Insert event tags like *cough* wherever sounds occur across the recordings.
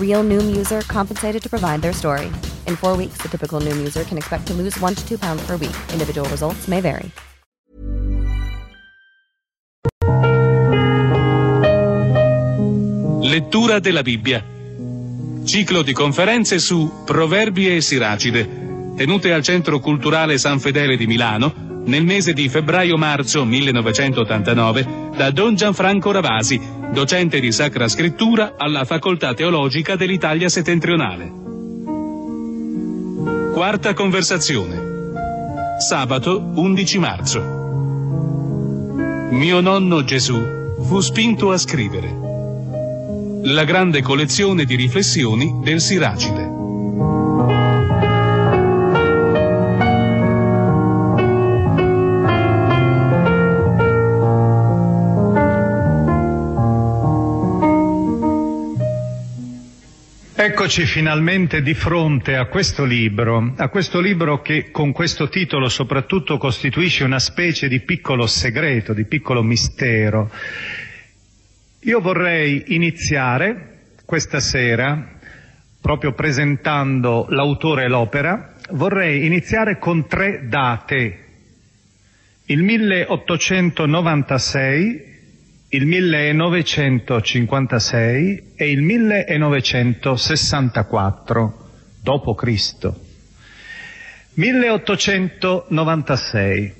Real Noom user compensated to provide their story. In four weeks, the typical Noom user can expect to lose one to two pounds per week. Individual results may vary. Lettura della Bibbia. Ciclo di conferenze su Proverbi e Siracide, tenute al Centro Culturale San Fedele di Milano nel mese di febbraio-marzo 1989 da Don Gianfranco Ravasi, docente di Sacra Scrittura alla Facoltà Teologica dell'Italia Settentrionale. Quarta conversazione. Sabato 11 marzo. Mio nonno Gesù fu spinto a scrivere. La grande collezione di riflessioni del Siracide. Eccoci finalmente di fronte a questo libro, a questo libro che con questo titolo soprattutto costituisce una specie di piccolo segreto, di piccolo mistero. Io vorrei iniziare questa sera, proprio presentando l'autore e l'opera, vorrei iniziare con tre date. Il 1896, il 1956 e il 1964 dopo Cristo. 1896.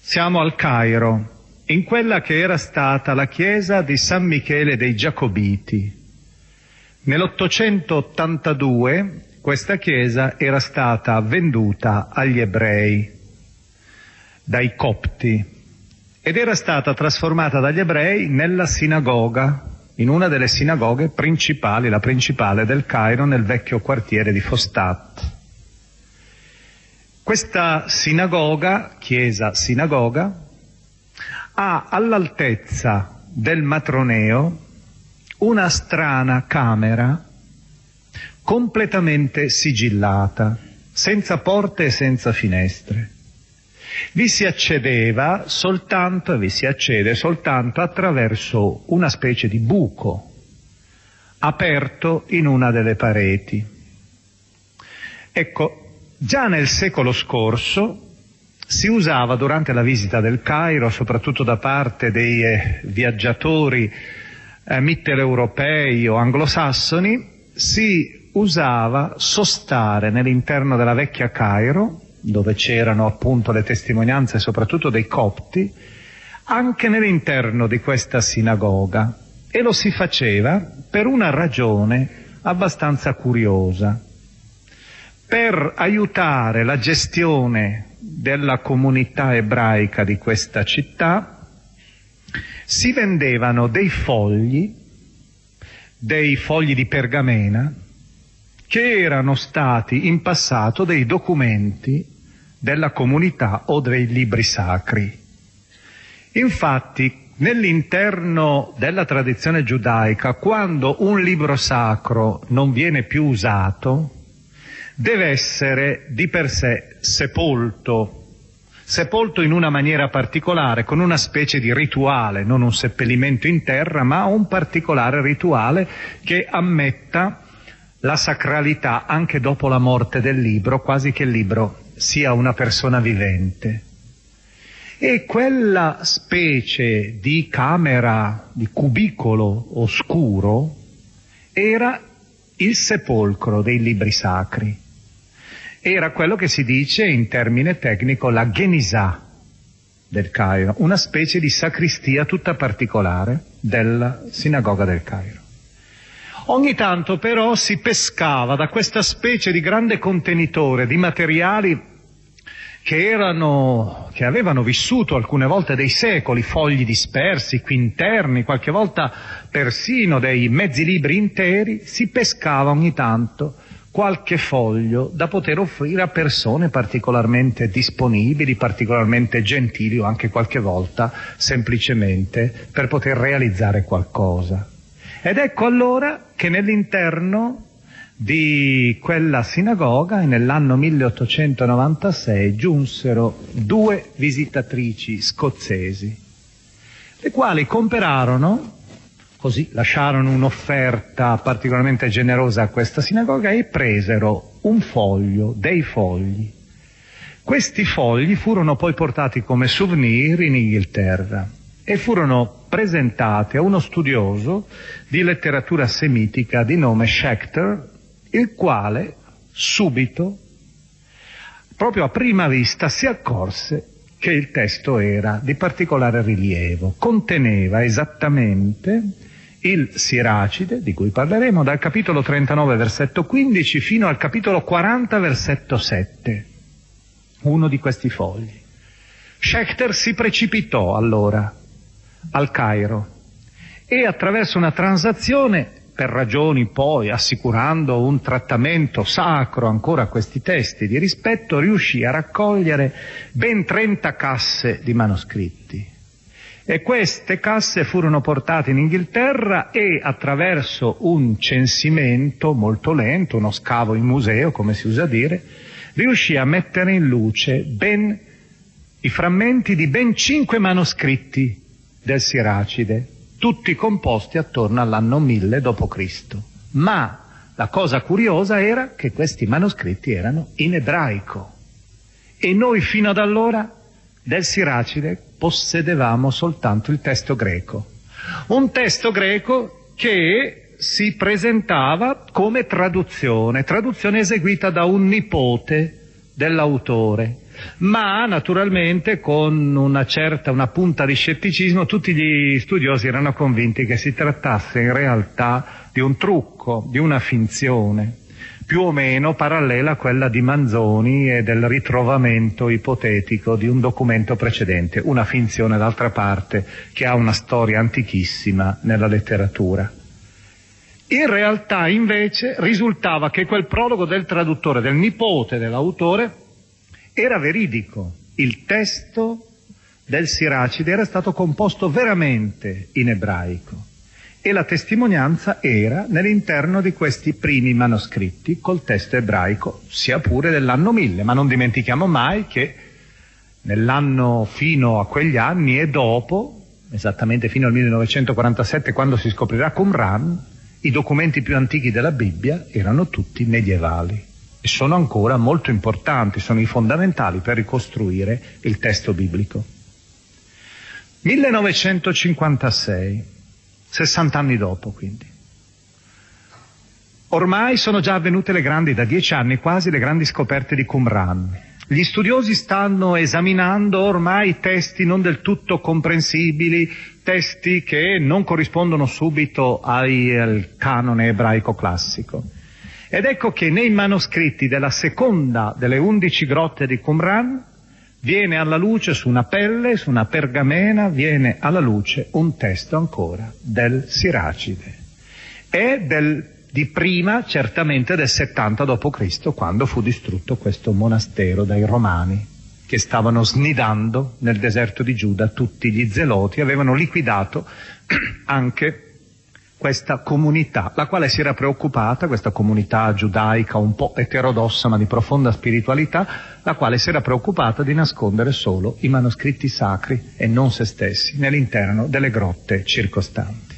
Siamo al Cairo, in quella che era stata la chiesa di San Michele dei Giacobiti. Nell'882 questa chiesa era stata venduta agli ebrei, dai copti, ed era stata trasformata dagli ebrei nella sinagoga, in una delle sinagoghe principali, la principale del Cairo, nel vecchio quartiere di Fostat. Questa sinagoga, chiesa sinagoga, ha all'altezza del matroneo una strana camera completamente sigillata, senza porte e senza finestre. Vi si accedeva soltanto, vi si accede soltanto attraverso una specie di buco aperto in una delle pareti. Ecco, già nel secolo scorso si usava durante la visita del Cairo, soprattutto da parte dei eh, viaggiatori eh, mitteleuropei o anglosassoni, si usava sostare nell'interno della vecchia Cairo, dove c'erano appunto le testimonianze soprattutto dei copti, anche nell'interno di questa sinagoga. E lo si faceva per una ragione abbastanza curiosa. Per aiutare la gestione della comunità ebraica di questa città si vendevano dei fogli, dei fogli di pergamena, che erano stati in passato dei documenti della comunità o dei libri sacri. Infatti, nell'interno della tradizione giudaica, quando un libro sacro non viene più usato, deve essere di per sé sepolto, sepolto in una maniera particolare, con una specie di rituale, non un seppellimento in terra, ma un particolare rituale che ammetta la sacralità anche dopo la morte del libro, quasi che il libro sia una persona vivente. E quella specie di camera, di cubicolo oscuro, era il sepolcro dei libri sacri. Era quello che si dice in termine tecnico la Genisà del Cairo, una specie di sacristia tutta particolare della sinagoga del Cairo. Ogni tanto però si pescava da questa specie di grande contenitore di materiali che, erano, che avevano vissuto alcune volte dei secoli, fogli dispersi, quinterni, qualche volta persino dei mezzi libri interi, si pescava ogni tanto qualche foglio da poter offrire a persone particolarmente disponibili, particolarmente gentili o anche qualche volta semplicemente per poter realizzare qualcosa. Ed ecco allora che nell'interno di quella sinagoga nell'anno 1896 giunsero due visitatrici scozzesi, le quali comperarono, così lasciarono un'offerta particolarmente generosa a questa sinagoga e presero un foglio, dei fogli. Questi fogli furono poi portati come souvenir in Inghilterra e furono presentati a uno studioso di letteratura semitica di nome Schechter, il quale subito, proprio a prima vista, si accorse che il testo era di particolare rilievo, conteneva esattamente il Siracide, di cui parleremo, dal capitolo 39, versetto 15, fino al capitolo 40, versetto 7, uno di questi fogli. Schechter si precipitò allora al Cairo e attraverso una transazione, per ragioni poi assicurando un trattamento sacro ancora a questi testi di rispetto, riuscì a raccogliere ben 30 casse di manoscritti. E queste casse furono portate in Inghilterra e attraverso un censimento molto lento, uno scavo in museo, come si usa dire, riuscì a mettere in luce ben i frammenti di ben cinque manoscritti del Siracide, tutti composti attorno all'anno 1000 d.C. Ma la cosa curiosa era che questi manoscritti erano in ebraico e noi fino ad allora del Siracide possedevamo soltanto il testo greco. Un testo greco che si presentava come traduzione, traduzione eseguita da un nipote dell'autore ma naturalmente con una certa, una punta di scetticismo tutti gli studiosi erano convinti che si trattasse in realtà di un trucco, di una finzione, più o meno parallela a quella di Manzoni e del ritrovamento ipotetico di un documento precedente, una finzione d'altra parte che ha una storia antichissima nella letteratura. In realtà invece risultava che quel prologo del traduttore, del nipote dell'autore, era veridico. Il testo del Siracide era stato composto veramente in ebraico. E la testimonianza era nell'interno di questi primi manoscritti col testo ebraico, sia pure dell'anno 1000, ma non dimentichiamo mai che nell'anno fino a quegli anni e dopo, esattamente fino al 1947 quando si scoprirà Qumran, i documenti più antichi della Bibbia erano tutti medievali sono ancora molto importanti, sono i fondamentali per ricostruire il testo biblico. 1956, 60 anni dopo quindi. Ormai sono già avvenute le grandi, da dieci anni quasi, le grandi scoperte di Qumran. Gli studiosi stanno esaminando ormai testi non del tutto comprensibili, testi che non corrispondono subito al, al canone ebraico classico. Ed ecco che nei manoscritti della seconda delle undici grotte di Qumran viene alla luce su una pelle, su una pergamena, viene alla luce un testo ancora del Siracide. È del, di prima, certamente del 70 d.C., quando fu distrutto questo monastero dai Romani, che stavano snidando nel deserto di Giuda tutti gli zeloti, avevano liquidato *clears throat* anche questa comunità, la quale si era preoccupata, questa comunità giudaica un po' eterodossa ma di profonda spiritualità, la quale si era preoccupata di nascondere solo i manoscritti sacri e non se stessi nell'interno delle grotte circostanti.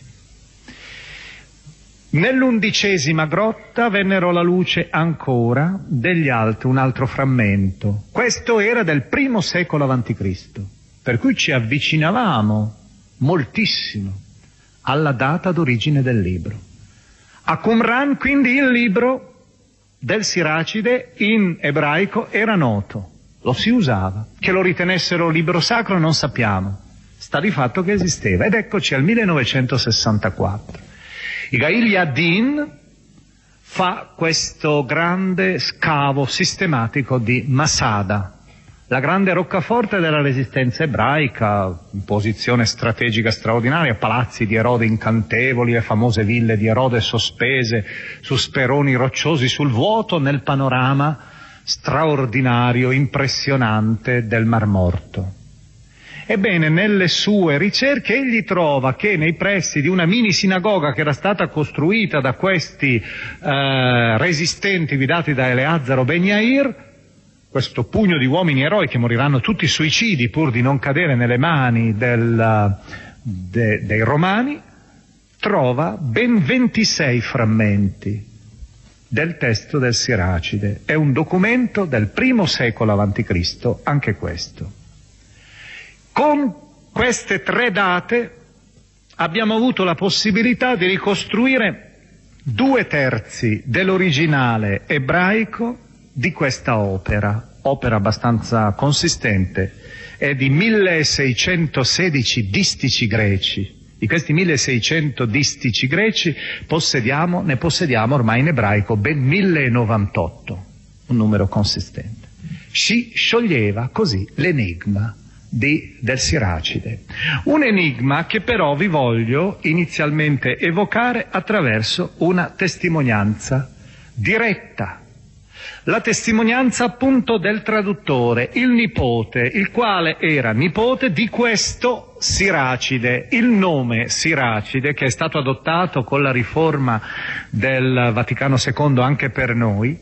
Nell'undicesima grotta vennero alla luce ancora degli altri, un altro frammento. Questo era del primo secolo a.C., per cui ci avvicinavamo moltissimo alla data d'origine del libro. A Qumran quindi il libro del Siracide in ebraico era noto, lo si usava. Che lo ritenessero libro sacro non sappiamo, sta di fatto che esisteva. Ed eccoci al 1964. Igail Yadin fa questo grande scavo sistematico di Masada, la grande roccaforte della resistenza ebraica, posizione strategica straordinaria, palazzi di Erode incantevoli, le famose ville di Erode sospese su speroni rocciosi sul vuoto nel panorama straordinario, impressionante del Mar Morto. Ebbene, nelle sue ricerche egli trova che nei pressi di una mini sinagoga che era stata costruita da questi eh, resistenti guidati da Eleazzaro Ben Yair, questo pugno di uomini eroi che moriranno tutti suicidi pur di non cadere nelle mani del, de, dei romani, trova ben 26 frammenti del testo del Siracide. È un documento del primo secolo a.C., anche questo. Con queste tre date abbiamo avuto la possibilità di ricostruire due terzi dell'originale ebraico di questa opera, opera abbastanza consistente, è di 1616 distici greci. Di questi 1600 distici greci possediamo, ne possediamo ormai in ebraico ben 1098, un numero consistente. Si scioglieva così l'enigma di, del Siracide. Un enigma che però vi voglio inizialmente evocare attraverso una testimonianza diretta la testimonianza appunto del traduttore, il nipote, il quale era nipote di questo Siracide. Il nome Siracide, che è stato adottato con la riforma del Vaticano II anche per noi,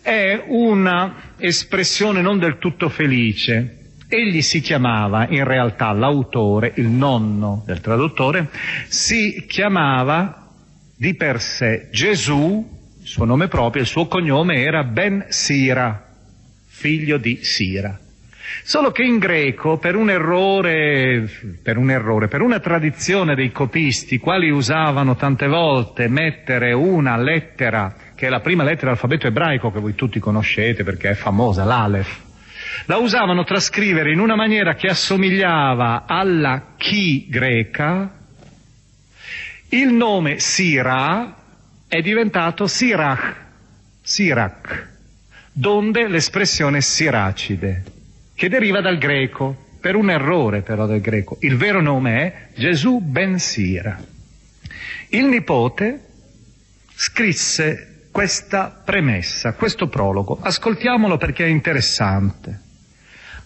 è una espressione non del tutto felice. Egli si chiamava, in realtà l'autore, il nonno del traduttore, si chiamava di per sé Gesù il suo nome proprio, il suo cognome era Ben Sira, figlio di Sira. Solo che in greco, per un errore, per un errore, per una tradizione dei copisti, quali usavano tante volte mettere una lettera, che è la prima lettera dell'alfabeto ebraico che voi tutti conoscete perché è famosa, l'Alef, la usavano trascrivere in una maniera che assomigliava alla chi greca, il nome Sira è diventato Sirach, Sirach, donde l'espressione siracide, che deriva dal greco, per un errore però del greco. Il vero nome è Gesù ben Sira. Il nipote scrisse questa premessa, questo prologo. Ascoltiamolo perché è interessante.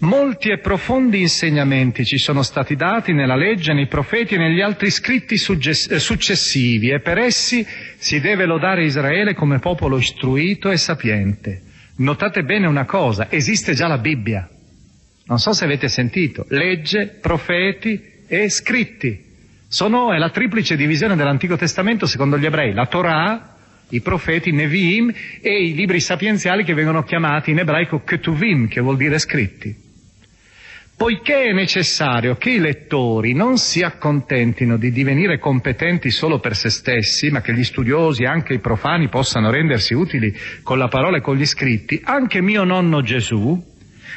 Molti e profondi insegnamenti ci sono stati dati nella legge, nei profeti e negli altri scritti eh, successivi e per essi si deve lodare Israele come popolo istruito e sapiente. Notate bene una cosa, esiste già la Bibbia. Non so se avete sentito, legge, profeti e scritti. Sono, è la triplice divisione dell'Antico Testamento secondo gli ebrei, la Torah, i profeti, Nevi'im e i libri sapienziali che vengono chiamati in ebraico Ketuvim, che vuol dire scritti. Poiché è necessario che i lettori non si accontentino di divenire competenti solo per se stessi, ma che gli studiosi, anche i profani, possano rendersi utili con la parola e con gli scritti, anche mio nonno Gesù,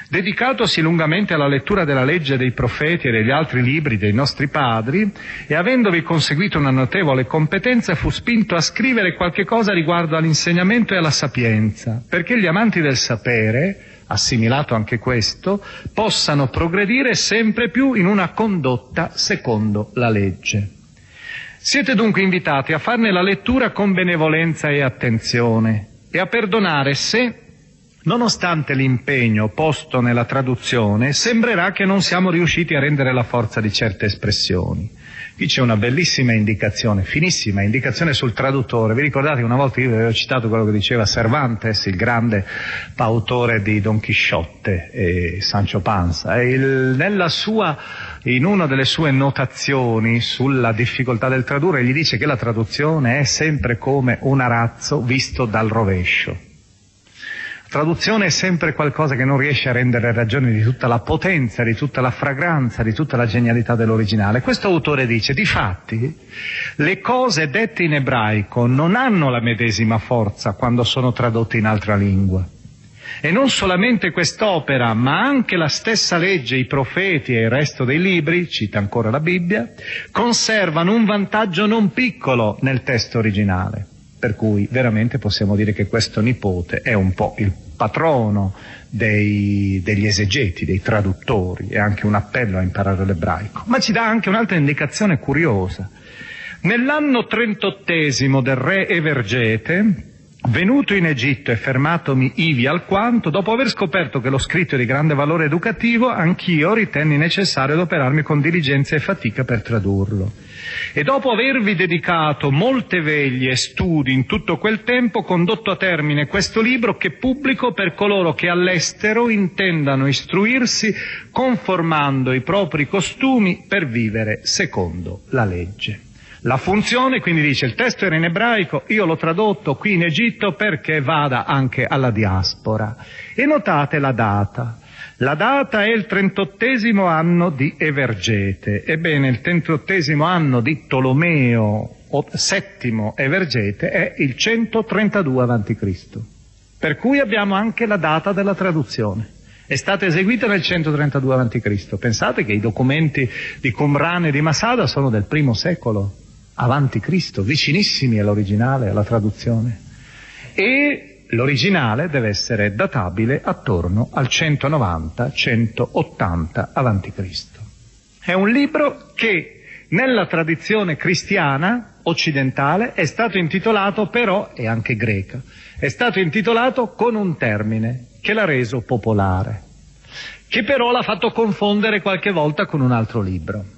dedicatosi lungamente alla lettura della legge dei profeti e degli altri libri dei nostri padri, e avendovi conseguito una notevole competenza, fu spinto a scrivere qualche cosa riguardo all'insegnamento e alla sapienza, perché gli amanti del sapere, assimilato anche questo, possano progredire sempre più in una condotta secondo la legge. Siete dunque invitati a farne la lettura con benevolenza e attenzione e a perdonare se Nonostante l'impegno posto nella traduzione, sembrerà che non siamo riusciti a rendere la forza di certe espressioni. Qui c'è una bellissima indicazione, finissima indicazione sul traduttore. Vi ricordate che una volta io vi avevo citato quello che diceva Cervantes, il grande autore di Don Chisciotte e Sancho Panza. E il, nella sua, in una delle sue notazioni sulla difficoltà del tradurre, gli dice che la traduzione è sempre come un arazzo visto dal rovescio. Traduzione è sempre qualcosa che non riesce a rendere ragione di tutta la potenza, di tutta la fragranza, di tutta la genialità dell'originale. Questo autore dice, di fatti, le cose dette in ebraico non hanno la medesima forza quando sono tradotte in altra lingua. E non solamente quest'opera, ma anche la stessa legge, i profeti e il resto dei libri, cita ancora la Bibbia, conservano un vantaggio non piccolo nel testo originale. Per cui veramente possiamo dire che questo nipote è un po' il patrono dei, degli esegeti, dei traduttori, è anche un appello a imparare l'ebraico. Ma ci dà anche un'altra indicazione curiosa. Nell'anno trentottesimo del re Evergete, Venuto in Egitto e fermatomi ivi alquanto, dopo aver scoperto che lo scritto è di grande valore educativo, anch'io ritenni necessario adoperarmi con diligenza e fatica per tradurlo. E dopo avervi dedicato molte veglie e studi in tutto quel tempo, condotto a termine questo libro che pubblico per coloro che all'estero intendano istruirsi conformando i propri costumi per vivere secondo la legge. La funzione, quindi dice, il testo era in ebraico, io l'ho tradotto qui in Egitto perché vada anche alla diaspora. E notate la data. La data è il trentottesimo anno di Evergete. Ebbene, il trentottesimo anno di Tolomeo VII Evergete è il 132 a.C. Per cui abbiamo anche la data della traduzione. È stata eseguita nel 132 a.C. Pensate che i documenti di Qumran e di Masada sono del primo secolo avanti Cristo, vicinissimi all'originale, alla traduzione. E l'originale deve essere databile attorno al 190-180 avanti Cristo. È un libro che nella tradizione cristiana occidentale è stato intitolato però, e anche greca, è stato intitolato con un termine che l'ha reso popolare, che però l'ha fatto confondere qualche volta con un altro libro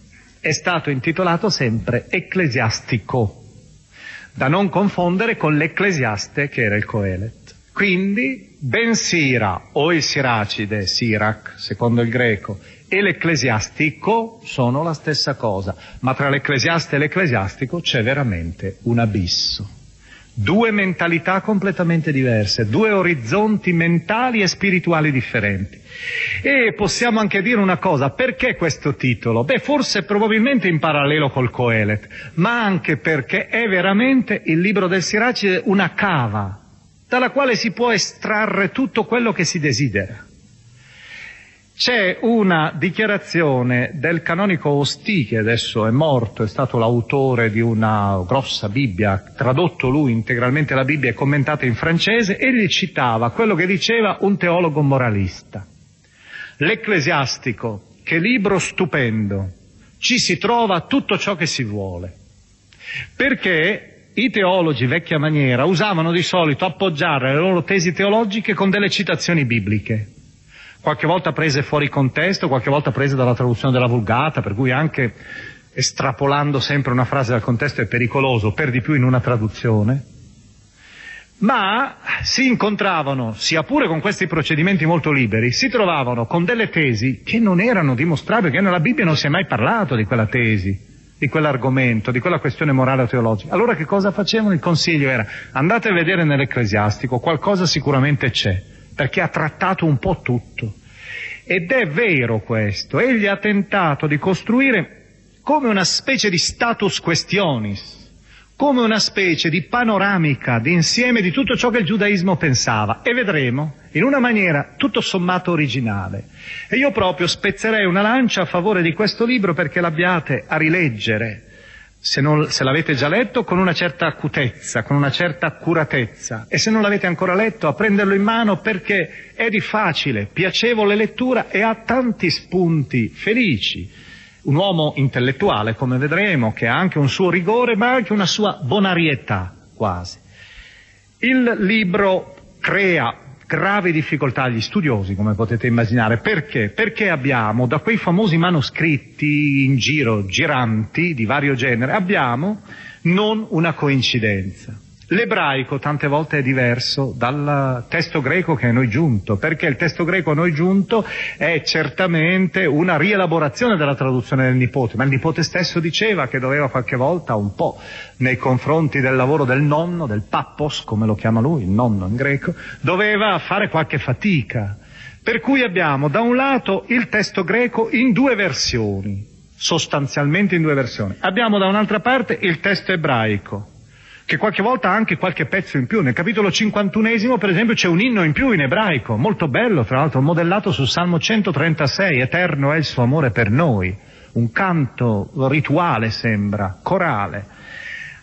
è stato intitolato sempre Ecclesiastico, da non confondere con l'Ecclesiaste che era il Coelet. Quindi Ben Sira o il Siracide, Sirac, secondo il greco, e l'Ecclesiastico sono la stessa cosa, ma tra l'Ecclesiaste e l'Ecclesiastico c'è veramente un abisso. Due mentalità completamente diverse, due orizzonti mentali e spirituali differenti. E possiamo anche dire una cosa, perché questo titolo? Beh, forse probabilmente in parallelo col Coelet, ma anche perché è veramente il libro del Siracide una cava dalla quale si può estrarre tutto quello che si desidera. C'è una dichiarazione del canonico Osti, che adesso è morto, è stato l'autore di una grossa Bibbia, tradotto lui integralmente la Bibbia e commentata in francese, e citava quello che diceva un teologo moralista. L'Ecclesiastico, che libro stupendo, ci si trova tutto ciò che si vuole. Perché i teologi vecchia maniera usavano di solito appoggiare le loro tesi teologiche con delle citazioni bibliche, qualche volta prese fuori contesto, qualche volta prese dalla traduzione della Vulgata, per cui anche estrapolando sempre una frase dal contesto è pericoloso, per di più in una traduzione ma si incontravano, sia pure con questi procedimenti molto liberi, si trovavano con delle tesi che non erano dimostrabili, che nella Bibbia non si è mai parlato di quella tesi, di quell'argomento, di quella questione morale o teologica. Allora che cosa facevano? Il consiglio era andate a vedere nell'ecclesiastico, qualcosa sicuramente c'è, perché ha trattato un po' tutto. Ed è vero questo, egli ha tentato di costruire come una specie di status questionis, come una specie di panoramica, di insieme di tutto ciò che il giudaismo pensava e vedremo in una maniera tutto sommato originale. E io proprio spezzerei una lancia a favore di questo libro perché l'abbiate a rileggere, se, non, se l'avete già letto, con una certa acutezza, con una certa accuratezza e se non l'avete ancora letto a prenderlo in mano perché è di facile, piacevole lettura e ha tanti spunti felici un uomo intellettuale, come vedremo, che ha anche un suo rigore, ma anche una sua bonarietà, quasi. Il libro crea gravi difficoltà agli studiosi, come potete immaginare. Perché? Perché abbiamo da quei famosi manoscritti in giro, giranti, di vario genere, abbiamo non una coincidenza. L'ebraico tante volte è diverso dal testo greco che a noi giunto, perché il testo greco a noi giunto è certamente una rielaborazione della traduzione del nipote, ma il nipote stesso diceva che doveva qualche volta un po' nei confronti del lavoro del nonno, del pappos, come lo chiama lui, il nonno in greco, doveva fare qualche fatica. Per cui abbiamo da un lato il testo greco in due versioni, sostanzialmente in due versioni. Abbiamo da un'altra parte il testo ebraico, che qualche volta ha anche qualche pezzo in più. Nel capitolo 51 per esempio c'è un inno in più in ebraico, molto bello tra l'altro, modellato sul Salmo 136, eterno è il suo amore per noi, un canto rituale sembra, corale.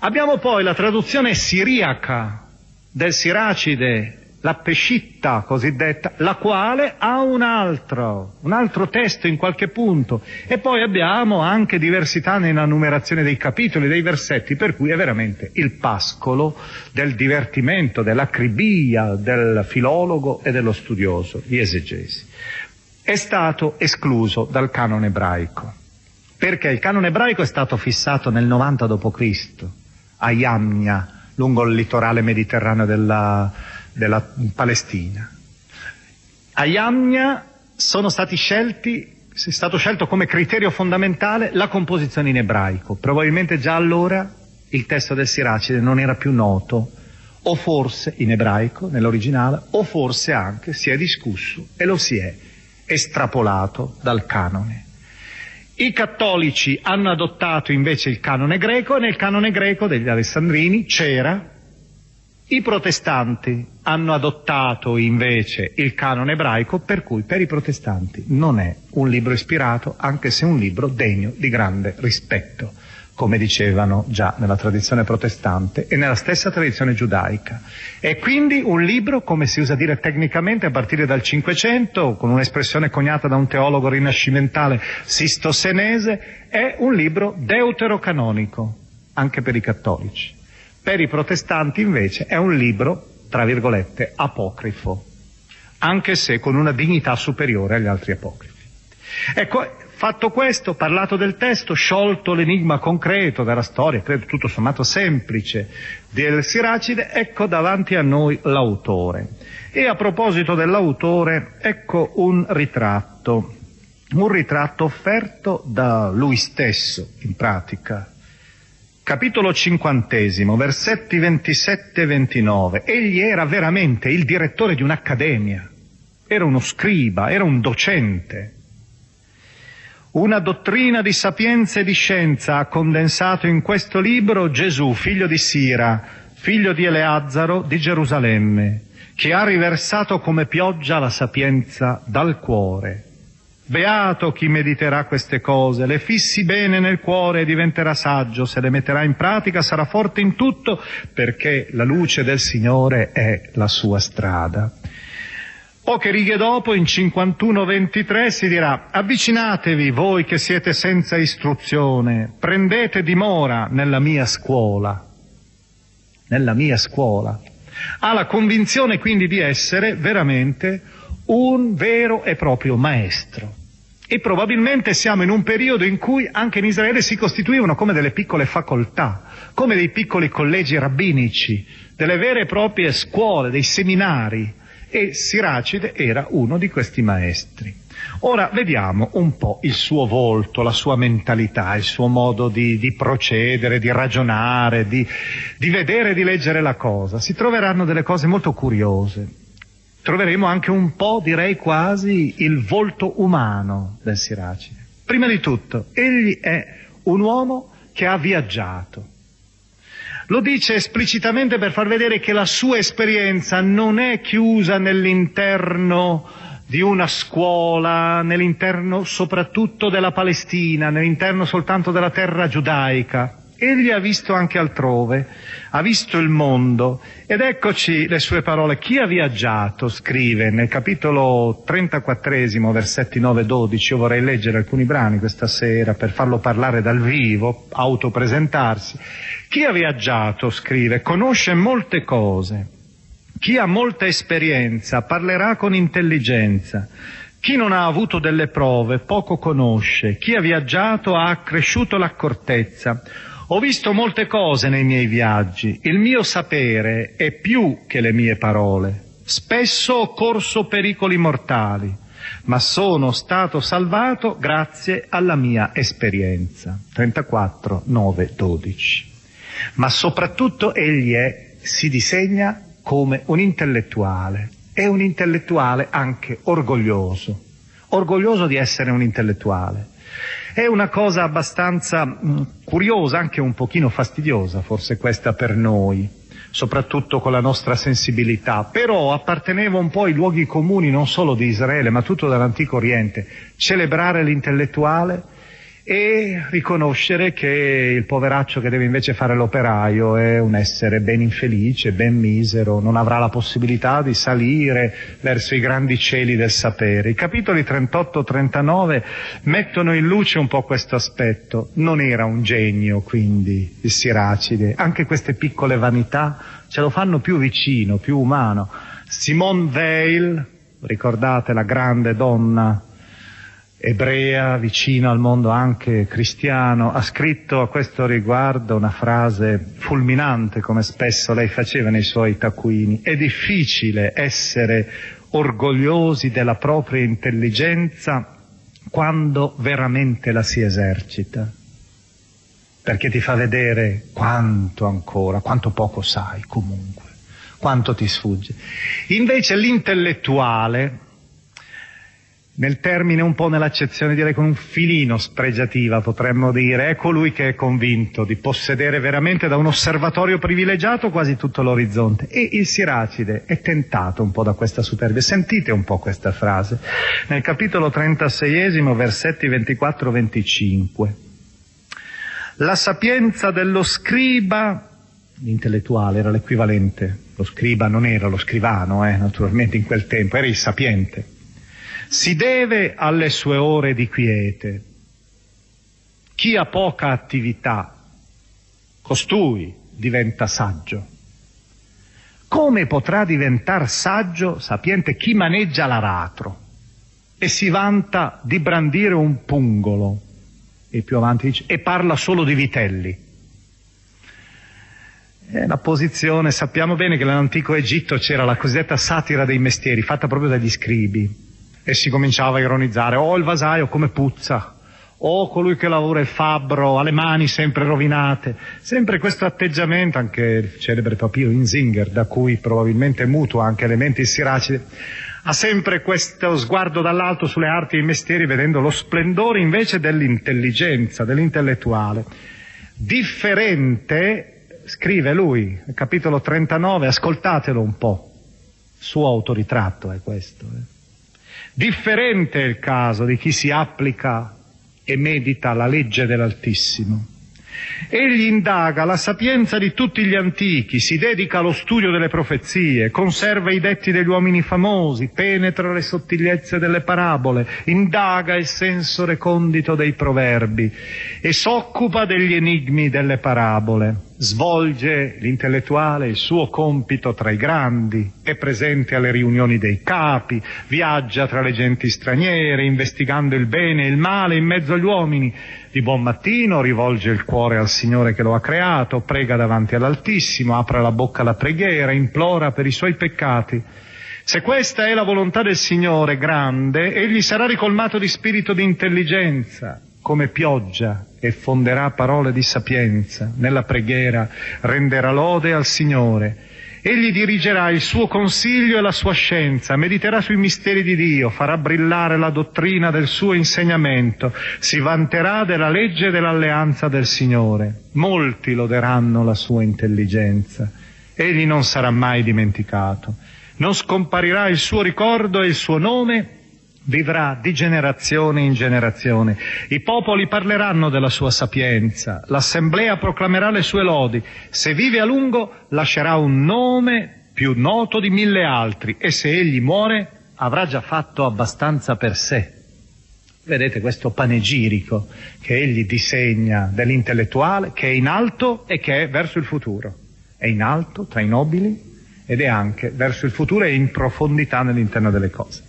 Abbiamo poi la traduzione siriaca del Siracide la pescitta cosiddetta, la quale ha un altro, un altro testo in qualche punto. E poi abbiamo anche diversità nella numerazione dei capitoli, dei versetti, per cui è veramente il pascolo del divertimento, dell'acribia del filologo e dello studioso, di esegesi. È stato escluso dal canone ebraico. Perché il canone ebraico è stato fissato nel 90 d.C. a Yamnia, lungo il litorale mediterraneo della, della Palestina. A Yamnia sono stati scelti, è stato scelto come criterio fondamentale la composizione in ebraico. Probabilmente già allora il testo del Siracide non era più noto, o forse in ebraico, nell'originale, o forse anche si è discusso e lo si è estrapolato dal canone. I cattolici hanno adottato invece il canone greco e nel canone greco degli alessandrini c'era i protestanti hanno adottato invece il canone ebraico, per cui per i protestanti non è un libro ispirato, anche se un libro degno di grande rispetto, come dicevano già nella tradizione protestante e nella stessa tradizione giudaica. È quindi un libro, come si usa dire tecnicamente, a partire dal Cinquecento, con un'espressione coniata da un teologo rinascimentale Sisto Senese, è un libro deuterocanonico, anche per i cattolici. Per i protestanti invece è un libro, tra virgolette, apocrifo, anche se con una dignità superiore agli altri apocrifi. Ecco, fatto questo, parlato del testo, sciolto l'enigma concreto della storia, credo tutto sommato semplice, del Siracide, ecco davanti a noi l'autore. E a proposito dell'autore, ecco un ritratto, un ritratto offerto da lui stesso, in pratica, Capitolo cinquantesimo, versetti 27 e 29. Egli era veramente il direttore di un'accademia, era uno scriba, era un docente. Una dottrina di sapienza e di scienza ha condensato in questo libro Gesù, figlio di Sira, figlio di Eleazzaro di Gerusalemme, che ha riversato come pioggia la sapienza dal cuore Beato chi mediterà queste cose, le fissi bene nel cuore e diventerà saggio, se le metterà in pratica sarà forte in tutto, perché la luce del Signore è la sua strada. Poche righe dopo, in 51-23, si dirà, avvicinatevi voi che siete senza istruzione, prendete dimora nella mia scuola. Nella mia scuola. Ha la convinzione quindi di essere veramente un vero e proprio maestro. E probabilmente siamo in un periodo in cui anche in Israele si costituivano come delle piccole facoltà, come dei piccoli collegi rabbinici, delle vere e proprie scuole, dei seminari, e Siracide era uno di questi maestri. Ora vediamo un po' il suo volto, la sua mentalità, il suo modo di, di procedere, di ragionare, di, di vedere e di leggere la cosa. Si troveranno delle cose molto curiose troveremo anche un po', direi quasi, il volto umano del Siracide. Prima di tutto, egli è un uomo che ha viaggiato. Lo dice esplicitamente per far vedere che la sua esperienza non è chiusa nell'interno di una scuola, nell'interno soprattutto della Palestina, nell'interno soltanto della terra giudaica, Egli ha visto anche altrove, ha visto il mondo ed eccoci le sue parole. Chi ha viaggiato, scrive nel capitolo 34, versetti 9 e 12, io vorrei leggere alcuni brani questa sera per farlo parlare dal vivo, autopresentarsi. Chi ha viaggiato, scrive, conosce molte cose, Chi ha molta esperienza parlerà con intelligenza. Chi non ha avuto delle prove poco conosce. Chi ha viaggiato ha accresciuto l'accortezza. Ho visto molte cose nei miei viaggi. Il mio sapere è più che le mie parole. Spesso ho corso pericoli mortali, ma sono stato salvato grazie alla mia esperienza. 34, 9, 12. Ma soprattutto egli è, si disegna come un intellettuale. È un intellettuale anche orgoglioso, orgoglioso di essere un intellettuale. È una cosa abbastanza mh, curiosa, anche un pochino fastidiosa, forse questa per noi, soprattutto con la nostra sensibilità, però apparteneva un po' ai luoghi comuni non solo di Israele, ma tutto dall'antico Oriente, celebrare l'intellettuale e riconoscere che il poveraccio che deve invece fare l'operaio è un essere ben infelice, ben misero, non avrà la possibilità di salire verso i grandi cieli del sapere. I capitoli 38-39 mettono in luce un po' questo aspetto. Non era un genio, quindi, il Siracide. Anche queste piccole vanità ce lo fanno più vicino, più umano. Simone Weil, ricordate la grande donna ebrea, vicino al mondo anche cristiano, ha scritto a questo riguardo una frase fulminante, come spesso lei faceva nei suoi taccuini. È difficile essere orgogliosi della propria intelligenza quando veramente la si esercita, perché ti fa vedere quanto ancora, quanto poco sai comunque, quanto ti sfugge. Invece l'intellettuale, nel termine un po' nell'accezione direi con un filino spregiativa potremmo dire, è colui che è convinto di possedere veramente da un osservatorio privilegiato quasi tutto l'orizzonte e il Siracide è tentato un po' da questa superbia. Sentite un po' questa frase nel capitolo 36 versetti 24-25. La sapienza dello scriba, l'intellettuale era l'equivalente, lo scriba non era lo scrivano, eh, naturalmente in quel tempo, era il sapiente si deve alle sue ore di quiete. Chi ha poca attività, costui diventa saggio. Come potrà diventare saggio, sapiente, chi maneggia l'aratro e si vanta di brandire un pungolo? E più avanti dice, e parla solo di vitelli. È una posizione, sappiamo bene che nell'antico Egitto c'era la cosiddetta satira dei mestieri, fatta proprio dagli scribi e si cominciava a ironizzare, oh il vasaio come puzza, oh colui che lavora il fabbro, ha le mani sempre rovinate, sempre questo atteggiamento, anche il celebre papiro Inzinger, da cui probabilmente mutua anche elementi siracidi, ha sempre questo sguardo dall'alto sulle arti e i mestieri vedendo lo splendore invece dell'intelligenza, dell'intellettuale. Differente, scrive lui, capitolo 39, ascoltatelo un po', suo autoritratto è questo. Eh. Differente è il caso di chi si applica e medita la legge dell'Altissimo. Egli indaga la sapienza di tutti gli antichi, si dedica allo studio delle profezie, conserva i detti degli uomini famosi, penetra le sottigliezze delle parabole, indaga il senso recondito dei proverbi e s'occupa degli enigmi delle parabole. Svolge l'intellettuale il suo compito tra i grandi, è presente alle riunioni dei capi, viaggia tra le genti straniere, investigando il bene e il male in mezzo agli uomini, di buon mattino rivolge il cuore al Signore che lo ha creato, prega davanti all'Altissimo, apre la bocca alla preghiera, implora per i suoi peccati. Se questa è la volontà del Signore grande, egli sarà ricolmato di spirito di intelligenza, come pioggia, e fonderà parole di sapienza. Nella preghiera renderà lode al Signore Egli dirigerà il suo consiglio e la sua scienza, mediterà sui misteri di Dio, farà brillare la dottrina del suo insegnamento, si vanterà della legge e dell'alleanza del Signore. Molti loderanno la sua intelligenza. Egli non sarà mai dimenticato. Non scomparirà il suo ricordo e il suo nome vivrà di generazione in generazione. I popoli parleranno della sua sapienza, l'assemblea proclamerà le sue lodi. Se vive a lungo lascerà un nome più noto di mille altri e se egli muore avrà già fatto abbastanza per sé. Vedete questo panegirico che egli disegna dell'intellettuale che è in alto e che è verso il futuro. È in alto tra i nobili ed è anche verso il futuro e in profondità nell'interno delle cose.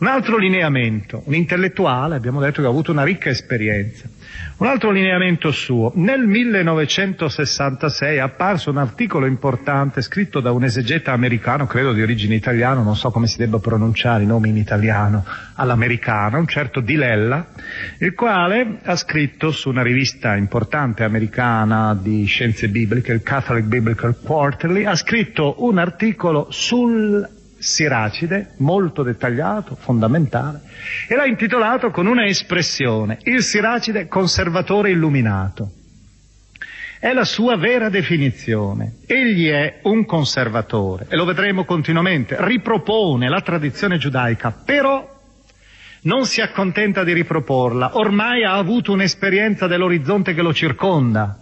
Un altro lineamento, un intellettuale, abbiamo detto che ha avuto una ricca esperienza. Un altro lineamento suo, nel 1966 è apparso un articolo importante scritto da un esegeta americano, credo di origine italiana, non so come si debba pronunciare i nomi in italiano all'americana, un certo Di Lella, il quale ha scritto su una rivista importante americana di scienze bibliche, il Catholic Biblical Quarterly, ha scritto un articolo sul Siracide, molto dettagliato, fondamentale, e l'ha intitolato con una espressione, il Siracide conservatore illuminato. È la sua vera definizione. Egli è un conservatore, e lo vedremo continuamente, ripropone la tradizione giudaica, però non si accontenta di riproporla, ormai ha avuto un'esperienza dell'orizzonte che lo circonda,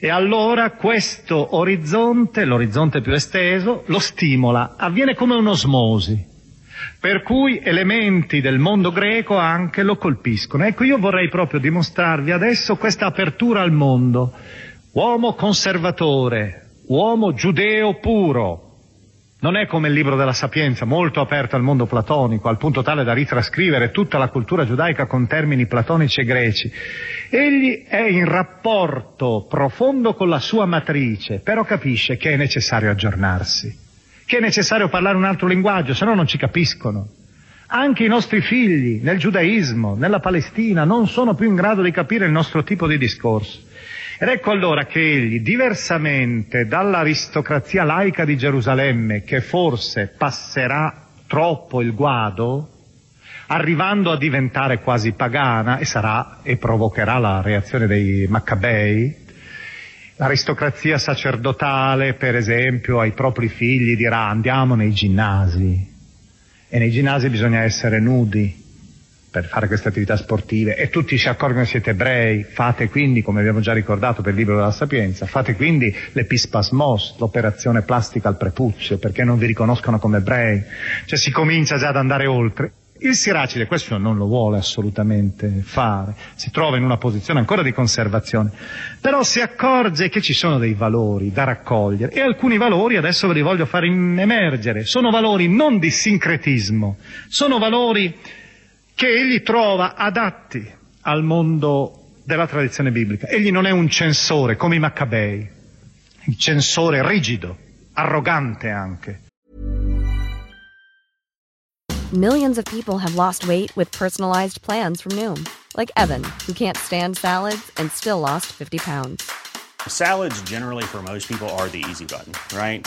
e allora questo orizzonte, l'orizzonte più esteso, lo stimola, avviene come un'osmosi, per cui elementi del mondo greco anche lo colpiscono. Ecco, io vorrei proprio dimostrarvi adesso questa apertura al mondo. Uomo conservatore, uomo giudeo puro, non è come il libro della Sapienza, molto aperto al mondo platonico, al punto tale da ritrascrivere tutta la cultura giudaica con termini platonici e greci. Egli è in rapporto profondo con la sua matrice, però capisce che è necessario aggiornarsi, che è necessario parlare un altro linguaggio, se no non ci capiscono. Anche i nostri figli nel giudaismo, nella Palestina, non sono più in grado di capire il nostro tipo di discorso. Ed ecco allora che egli, diversamente dall'aristocrazia laica di Gerusalemme, che forse passerà troppo il guado, arrivando a diventare quasi pagana e sarà e provocherà la reazione dei Maccabei, l'aristocrazia sacerdotale, per esempio, ai propri figli dirà andiamo nei ginnasi e nei ginnasi bisogna essere nudi per fare queste attività sportive e tutti si accorgono che siete ebrei, fate quindi, come abbiamo già ricordato per il libro della Sapienza, fate quindi l'epispasmos, l'operazione plastica al prepuzio, perché non vi riconoscono come ebrei. Cioè si comincia già ad andare oltre. Il Siracide questo non lo vuole assolutamente fare, si trova in una posizione ancora di conservazione, però si accorge che ci sono dei valori da raccogliere e alcuni valori adesso ve li voglio fare emergere, sono valori non di sincretismo, sono valori che egli trova adatti al mondo della tradizione biblica. Egli non è un censore come i Maccabei, un censore rigido, arrogante anche. Millions of people have lost weight with personalized plans from Noom, like Evan, who can't stand salads and still lost 50 pounds. Salads generally for most people are the easy button, right?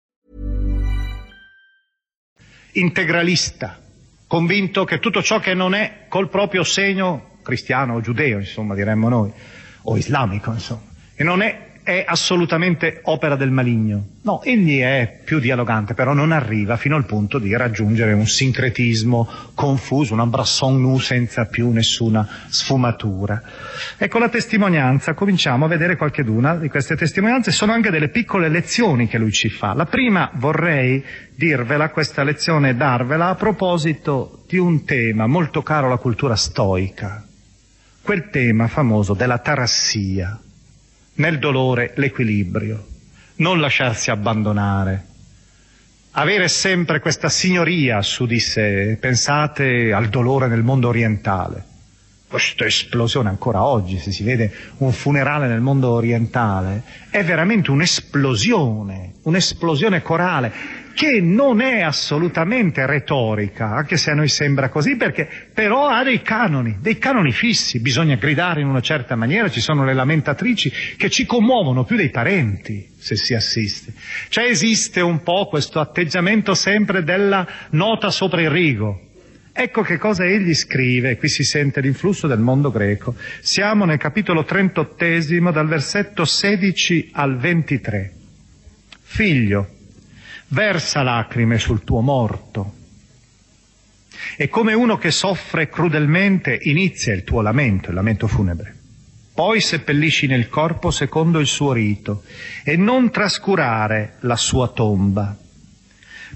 Integralista, convinto che tutto ciò che non è col proprio segno cristiano o giudeo, insomma, diremmo noi, o islamico, insomma, e non è è assolutamente opera del maligno. No, egli è più dialogante, però non arriva fino al punto di raggiungere un sincretismo confuso, un embrasson nu senza più nessuna sfumatura. Ecco la testimonianza, cominciamo a vedere qualcheduna di queste testimonianze, sono anche delle piccole lezioni che lui ci fa. La prima vorrei dirvela, questa lezione darvela a proposito di un tema molto caro alla cultura stoica, quel tema famoso della tarassia nel dolore l'equilibrio, non lasciarsi abbandonare, avere sempre questa signoria su di sé, pensate al dolore nel mondo orientale. Questa esplosione ancora oggi, se si vede un funerale nel mondo orientale, è veramente un'esplosione, un'esplosione corale che non è assolutamente retorica, anche se a noi sembra così, perché però ha dei canoni, dei canoni fissi, bisogna gridare in una certa maniera, ci sono le lamentatrici che ci commuovono più dei parenti se si assiste. Cioè esiste un po' questo atteggiamento sempre della nota sopra il rigo. Ecco che cosa egli scrive, qui si sente l'influsso del mondo greco. Siamo nel capitolo 38 dal versetto 16 al 23. Figlio, versa lacrime sul tuo morto. E come uno che soffre crudelmente inizia il tuo lamento, il lamento funebre. Poi seppellisci nel corpo secondo il suo rito e non trascurare la sua tomba.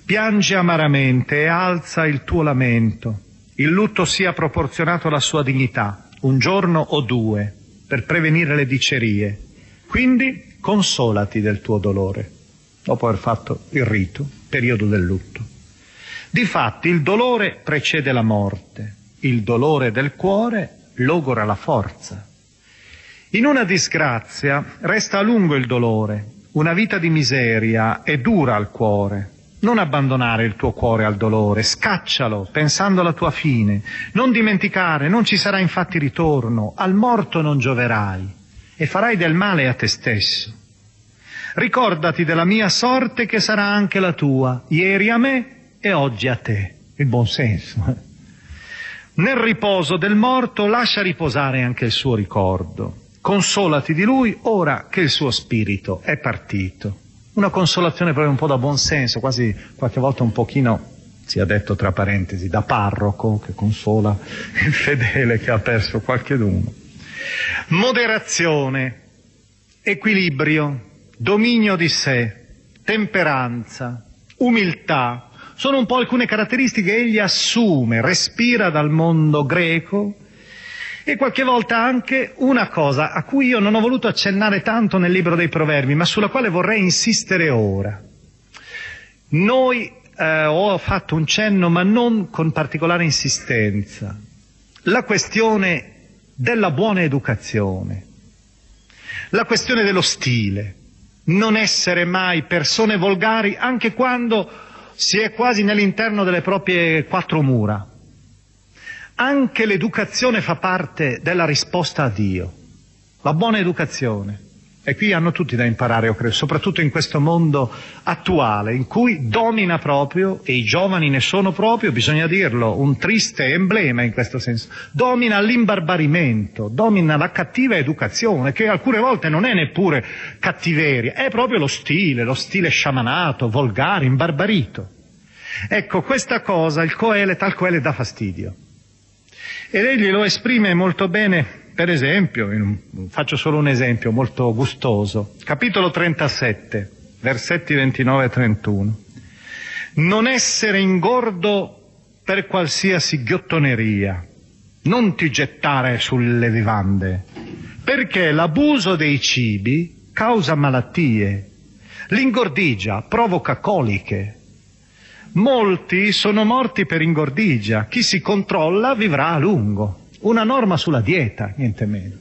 Piange amaramente e alza il tuo lamento. Il lutto sia proporzionato alla sua dignità, un giorno o due, per prevenire le dicerie. Quindi consolati del tuo dolore dopo aver fatto il rito, periodo del lutto. Difatti il dolore precede la morte, il dolore del cuore logora la forza. In una disgrazia resta a lungo il dolore, una vita di miseria è dura al cuore. Non abbandonare il tuo cuore al dolore, scaccialo pensando alla tua fine. Non dimenticare, non ci sarà infatti ritorno, al morto non gioverai e farai del male a te stesso. Ricordati della mia sorte che sarà anche la tua, ieri a me e oggi a te. Il buon senso. Nel riposo del morto lascia riposare anche il suo ricordo. Consolati di lui ora che il suo spirito è partito. Una consolazione proprio un po' da buon senso, quasi qualche volta un pochino, sia detto tra parentesi, da parroco che consola *laughs* il fedele che ha perso qualche d'uno. Moderazione, equilibrio, dominio di sé, temperanza, umiltà, sono un po' alcune caratteristiche che egli assume, respira dal mondo greco. E qualche volta anche una cosa a cui io non ho voluto accennare tanto nel libro dei proverbi, ma sulla quale vorrei insistere ora. Noi eh, ho fatto un cenno, ma non con particolare insistenza, la questione della buona educazione, la questione dello stile non essere mai persone volgari anche quando si è quasi nell'interno delle proprie quattro mura. Anche l'educazione fa parte della risposta a Dio, la buona educazione. E qui hanno tutti da imparare, io credo, soprattutto in questo mondo attuale, in cui domina proprio, e i giovani ne sono proprio, bisogna dirlo, un triste emblema in questo senso, domina l'imbarbarimento, domina la cattiva educazione, che alcune volte non è neppure cattiveria, è proprio lo stile, lo stile sciamanato, volgare, imbarbarito. Ecco, questa cosa il Coele, tal Coele dà fastidio. Ed egli lo esprime molto bene per esempio, faccio solo un esempio molto gustoso, capitolo 37, versetti 29 e 31. Non essere ingordo per qualsiasi ghiottoneria, non ti gettare sulle vivande, perché l'abuso dei cibi causa malattie, l'ingordigia provoca coliche. Molti sono morti per ingordigia, chi si controlla vivrà a lungo una norma sulla dieta, niente meno.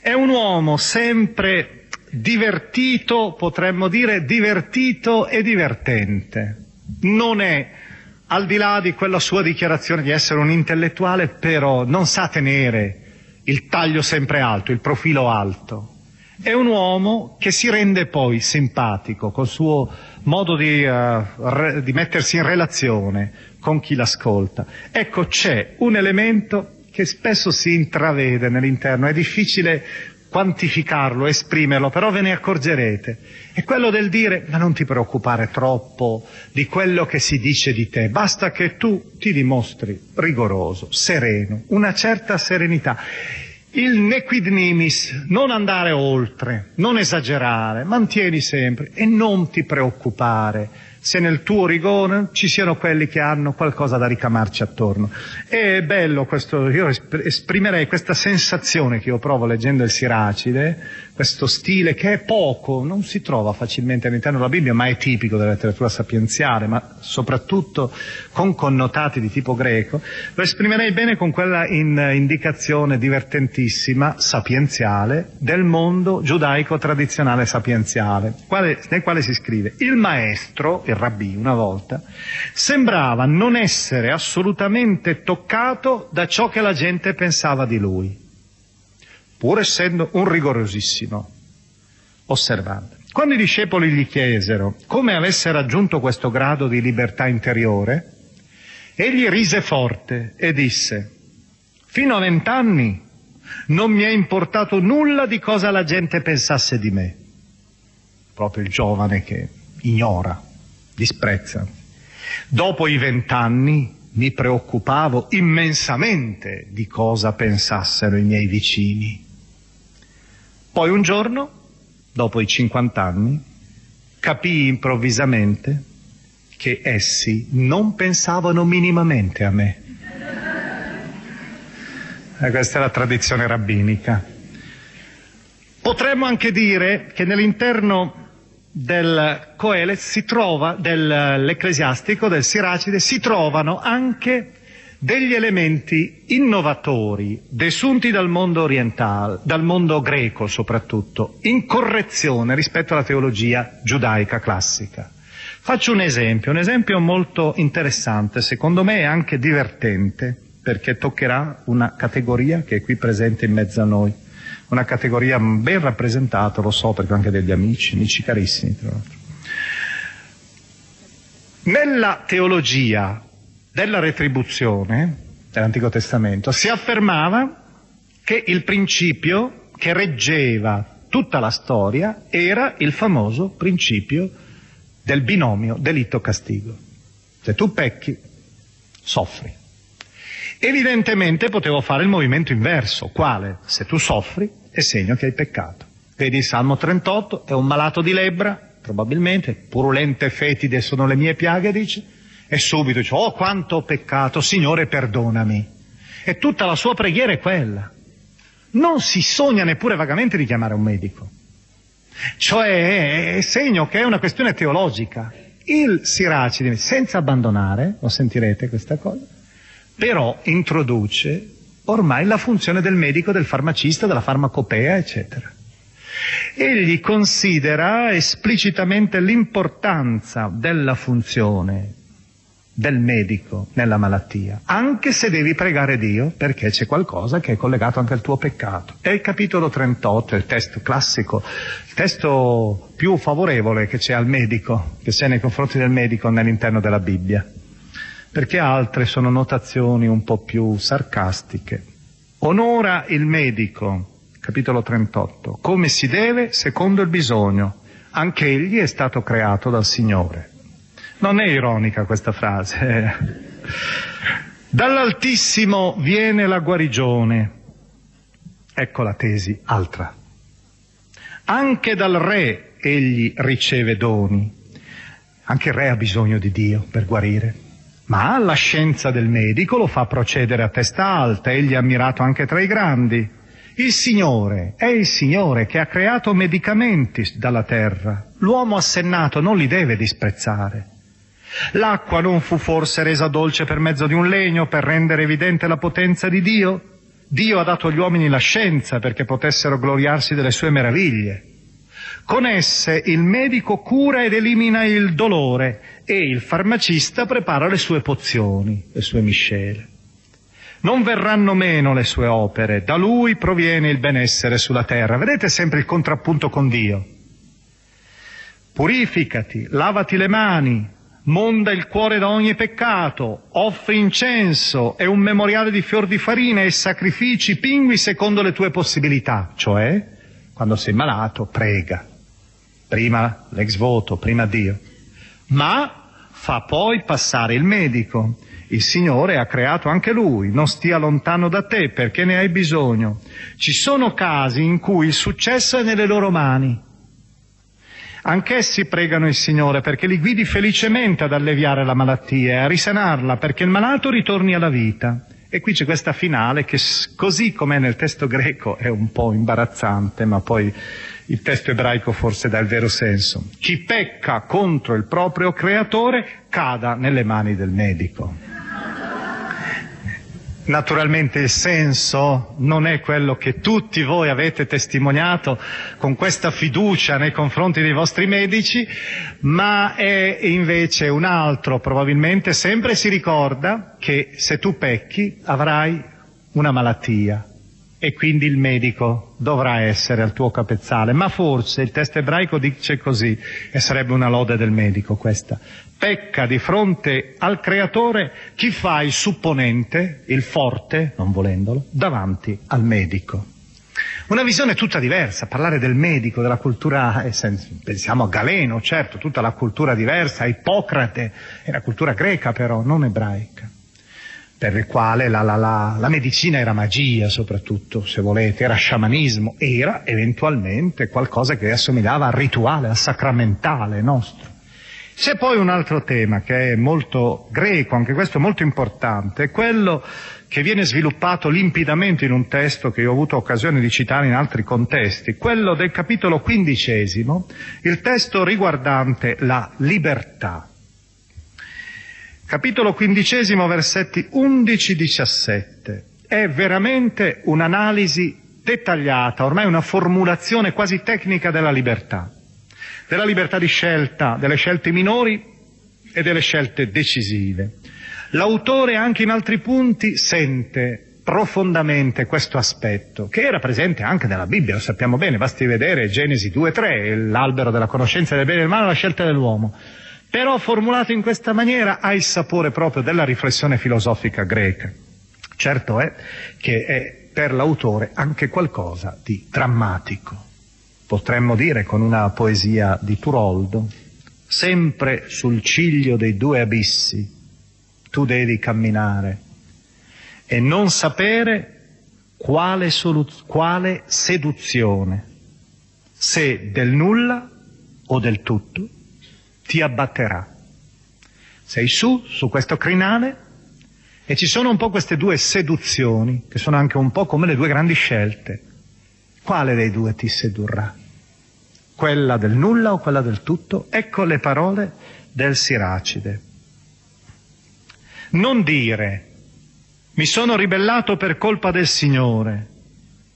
È un uomo sempre divertito, potremmo dire divertito e divertente. Non è, al di là di quella sua dichiarazione di essere un intellettuale, però non sa tenere il taglio sempre alto, il profilo alto. È un uomo che si rende poi simpatico col suo modo di, uh, re, di mettersi in relazione con chi l'ascolta. Ecco, c'è un elemento che spesso si intravede nell'interno, è difficile quantificarlo, esprimerlo, però ve ne accorgerete. È quello del dire, ma non ti preoccupare troppo di quello che si dice di te, basta che tu ti dimostri rigoroso, sereno, una certa serenità. Il nequid nimis, non andare oltre, non esagerare, mantieni sempre e non ti preoccupare se nel tuo rigore ci siano quelli che hanno qualcosa da ricamarci attorno. È bello questo, io esprimerei questa sensazione che io provo leggendo il Siracide, questo stile che è poco, non si trova facilmente all'interno della Bibbia, ma è tipico della letteratura sapienziale, ma soprattutto con connotati di tipo greco, lo esprimerei bene con quella in, indicazione divertentissima, sapienziale, del mondo giudaico tradizionale sapienziale, quale, nel quale si scrive, il maestro, il rabbì una volta, sembrava non essere assolutamente toccato da ciò che la gente pensava di lui, pur essendo un rigorosissimo osservante. Quando i discepoli gli chiesero come avesse raggiunto questo grado di libertà interiore, egli rise forte e disse, fino a vent'anni non mi è importato nulla di cosa la gente pensasse di me. Proprio il giovane che ignora disprezza. Dopo i vent'anni mi preoccupavo immensamente di cosa pensassero i miei vicini. Poi un giorno, dopo i cinquant'anni, capii improvvisamente che essi non pensavano minimamente a me. E eh, questa è la tradizione rabbinica. Potremmo anche dire che nell'interno del Coelet si trova, dell'Ecclesiastico, del Siracide, si trovano anche degli elementi innovatori desunti dal mondo orientale, dal mondo greco soprattutto, in correzione rispetto alla teologia giudaica classica. Faccio un esempio, un esempio molto interessante, secondo me anche divertente, perché toccherà una categoria che è qui presente in mezzo a noi una categoria ben rappresentata, lo so perché ho anche degli amici, amici carissimi tra l'altro. Nella teologia della retribuzione dell'Antico Testamento si affermava che il principio che reggeva tutta la storia era il famoso principio del binomio delitto-castigo. Se tu pecchi, soffri. Evidentemente potevo fare il movimento inverso, quale? Se tu soffri, è segno che hai peccato. Vedi il Salmo 38, è un malato di lebbra, probabilmente, purulente fetide sono le mie piaghe, dice, e subito dice, oh quanto ho peccato, Signore perdonami. E tutta la sua preghiera è quella. Non si sogna neppure vagamente di chiamare un medico. Cioè è segno che è una questione teologica. Il Siracide, senza abbandonare, lo sentirete questa cosa, però introduce ormai la funzione del medico, del farmacista, della farmacopea, eccetera. Egli considera esplicitamente l'importanza della funzione del medico nella malattia, anche se devi pregare Dio perché c'è qualcosa che è collegato anche al tuo peccato. È il capitolo 38, il testo classico, il testo più favorevole che c'è al medico, che c'è nei confronti del medico nell'interno della Bibbia perché altre sono notazioni un po' più sarcastiche. Onora il medico, capitolo 38, come si deve secondo il bisogno. Anche egli è stato creato dal Signore. Non è ironica questa frase. Dall'Altissimo viene la guarigione. Ecco la tesi altra. Anche dal Re egli riceve doni. Anche il Re ha bisogno di Dio per guarire ma la scienza del medico lo fa procedere a testa alta, egli è ammirato anche tra i grandi. Il Signore è il Signore che ha creato medicamenti dalla terra. L'uomo assennato non li deve disprezzare. L'acqua non fu forse resa dolce per mezzo di un legno per rendere evidente la potenza di Dio? Dio ha dato agli uomini la scienza perché potessero gloriarsi delle sue meraviglie. Con esse il medico cura ed elimina il dolore e il farmacista prepara le sue pozioni, le sue miscele. Non verranno meno le sue opere, da lui proviene il benessere sulla terra. Vedete sempre il contrappunto con Dio. Purificati, lavati le mani, monda il cuore da ogni peccato, offri incenso e un memoriale di fior di farina e sacrifici pingui secondo le tue possibilità, cioè quando sei malato prega prima l'ex voto, prima Dio, ma fa poi passare il medico. Il Signore ha creato anche lui, non stia lontano da te perché ne hai bisogno. Ci sono casi in cui il successo è nelle loro mani. Anch'essi pregano il Signore perché li guidi felicemente ad alleviare la malattia e a risanarla perché il malato ritorni alla vita. E qui c'è questa finale che così com'è nel testo greco è un po' imbarazzante, ma poi il testo ebraico forse dà il vero senso. Chi pecca contro il proprio creatore cada nelle mani del medico. Naturalmente il senso non è quello che tutti voi avete testimoniato con questa fiducia nei confronti dei vostri medici, ma è invece un altro. Probabilmente sempre si ricorda che se tu pecchi avrai una malattia e quindi il medico dovrà essere al tuo capezzale. Ma forse il testo ebraico dice così, e sarebbe una lode del medico questa pecca di fronte al creatore chi fa il supponente, il forte, non volendolo, davanti al medico. Una visione tutta diversa, parlare del medico, della cultura, eh, pensiamo a Galeno, certo, tutta la cultura diversa, Ippocrate, è la cultura greca però, non ebraica, per il quale la, la, la, la medicina era magia soprattutto, se volete, era sciamanismo, era eventualmente qualcosa che assomigliava al rituale, al sacramentale nostro. C'è poi un altro tema che è molto greco, anche questo molto importante, è quello che viene sviluppato limpidamente in un testo che io ho avuto occasione di citare in altri contesti, quello del capitolo quindicesimo, il testo riguardante la libertà. Capitolo quindicesimo, versetti 11-17. È veramente un'analisi dettagliata, ormai una formulazione quasi tecnica della libertà della libertà di scelta, delle scelte minori e delle scelte decisive. L'autore anche in altri punti sente profondamente questo aspetto, che era presente anche nella Bibbia, lo sappiamo bene, basti vedere Genesi 2-3, l'albero della conoscenza del bene e del male, la scelta dell'uomo. Però formulato in questa maniera ha il sapore proprio della riflessione filosofica greca. Certo è che è per l'autore anche qualcosa di drammatico potremmo dire con una poesia di Turoldo, sempre sul ciglio dei due abissi tu devi camminare e non sapere quale, soluz- quale seduzione, se del nulla o del tutto, ti abbatterà. Sei su, su questo crinale, e ci sono un po' queste due seduzioni, che sono anche un po' come le due grandi scelte. Quale dei due ti sedurrà? quella del nulla o quella del tutto? Ecco le parole del Siracide. Non dire mi sono ribellato per colpa del Signore,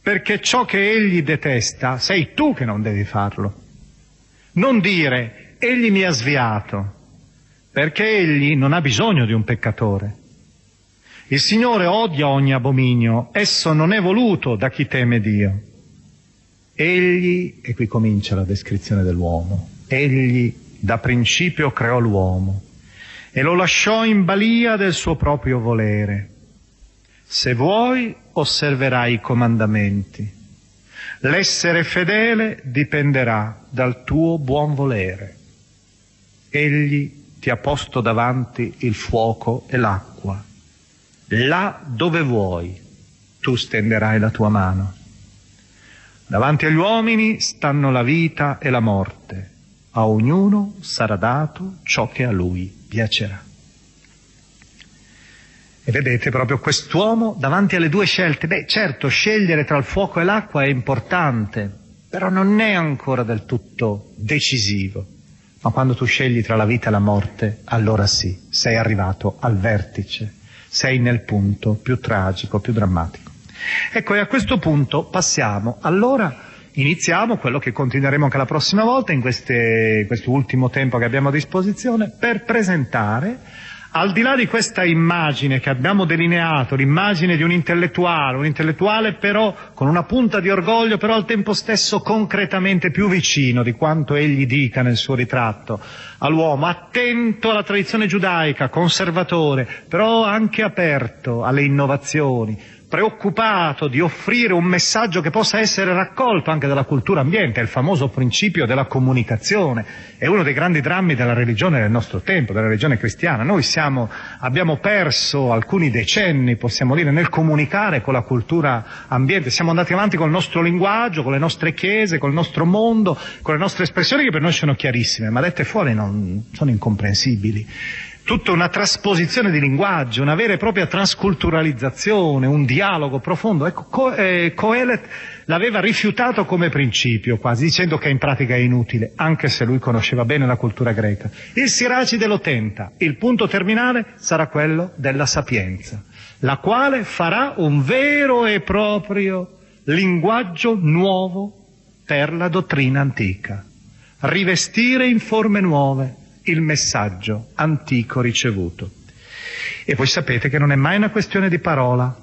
perché ciò che egli detesta sei tu che non devi farlo. Non dire egli mi ha sviato, perché egli non ha bisogno di un peccatore. Il Signore odia ogni abominio, esso non è voluto da chi teme Dio. Egli, e qui comincia la descrizione dell'uomo, egli da principio creò l'uomo e lo lasciò in balia del suo proprio volere. Se vuoi osserverai i comandamenti. L'essere fedele dipenderà dal tuo buon volere. Egli ti ha posto davanti il fuoco e l'acqua. Là dove vuoi tu stenderai la tua mano. Davanti agli uomini stanno la vita e la morte. A ognuno sarà dato ciò che a lui piacerà. E vedete proprio quest'uomo davanti alle due scelte. Beh, certo, scegliere tra il fuoco e l'acqua è importante, però non è ancora del tutto decisivo. Ma quando tu scegli tra la vita e la morte, allora sì, sei arrivato al vertice, sei nel punto più tragico, più drammatico. Ecco, e a questo punto passiamo, allora iniziamo quello che continueremo anche la prossima volta in queste, questo ultimo tempo che abbiamo a disposizione per presentare al di là di questa immagine che abbiamo delineato, l'immagine di un intellettuale, un intellettuale però con una punta di orgoglio, però al tempo stesso concretamente più vicino di quanto egli dica nel suo ritratto all'uomo, attento alla tradizione giudaica, conservatore, però anche aperto alle innovazioni, preoccupato di offrire un messaggio che possa essere raccolto anche dalla cultura ambiente, è il famoso principio della comunicazione, è uno dei grandi drammi della religione del nostro tempo, della religione cristiana. Noi siamo, abbiamo perso alcuni decenni, possiamo dire, nel comunicare con la cultura ambiente, siamo andati avanti con il nostro linguaggio, con le nostre chiese, con il nostro mondo, con le nostre espressioni che per noi sono chiarissime, ma dette fuori non, sono incomprensibili tutta una trasposizione di linguaggio, una vera e propria transculturalizzazione, un dialogo profondo. Ecco, Co- eh, Coelet l'aveva rifiutato come principio, quasi dicendo che in pratica è inutile, anche se lui conosceva bene la cultura greca. Il Siracide lo tenta, il punto terminale sarà quello della sapienza, la quale farà un vero e proprio linguaggio nuovo per la dottrina antica, rivestire in forme nuove il messaggio antico ricevuto. E voi sapete che non è mai una questione di parola,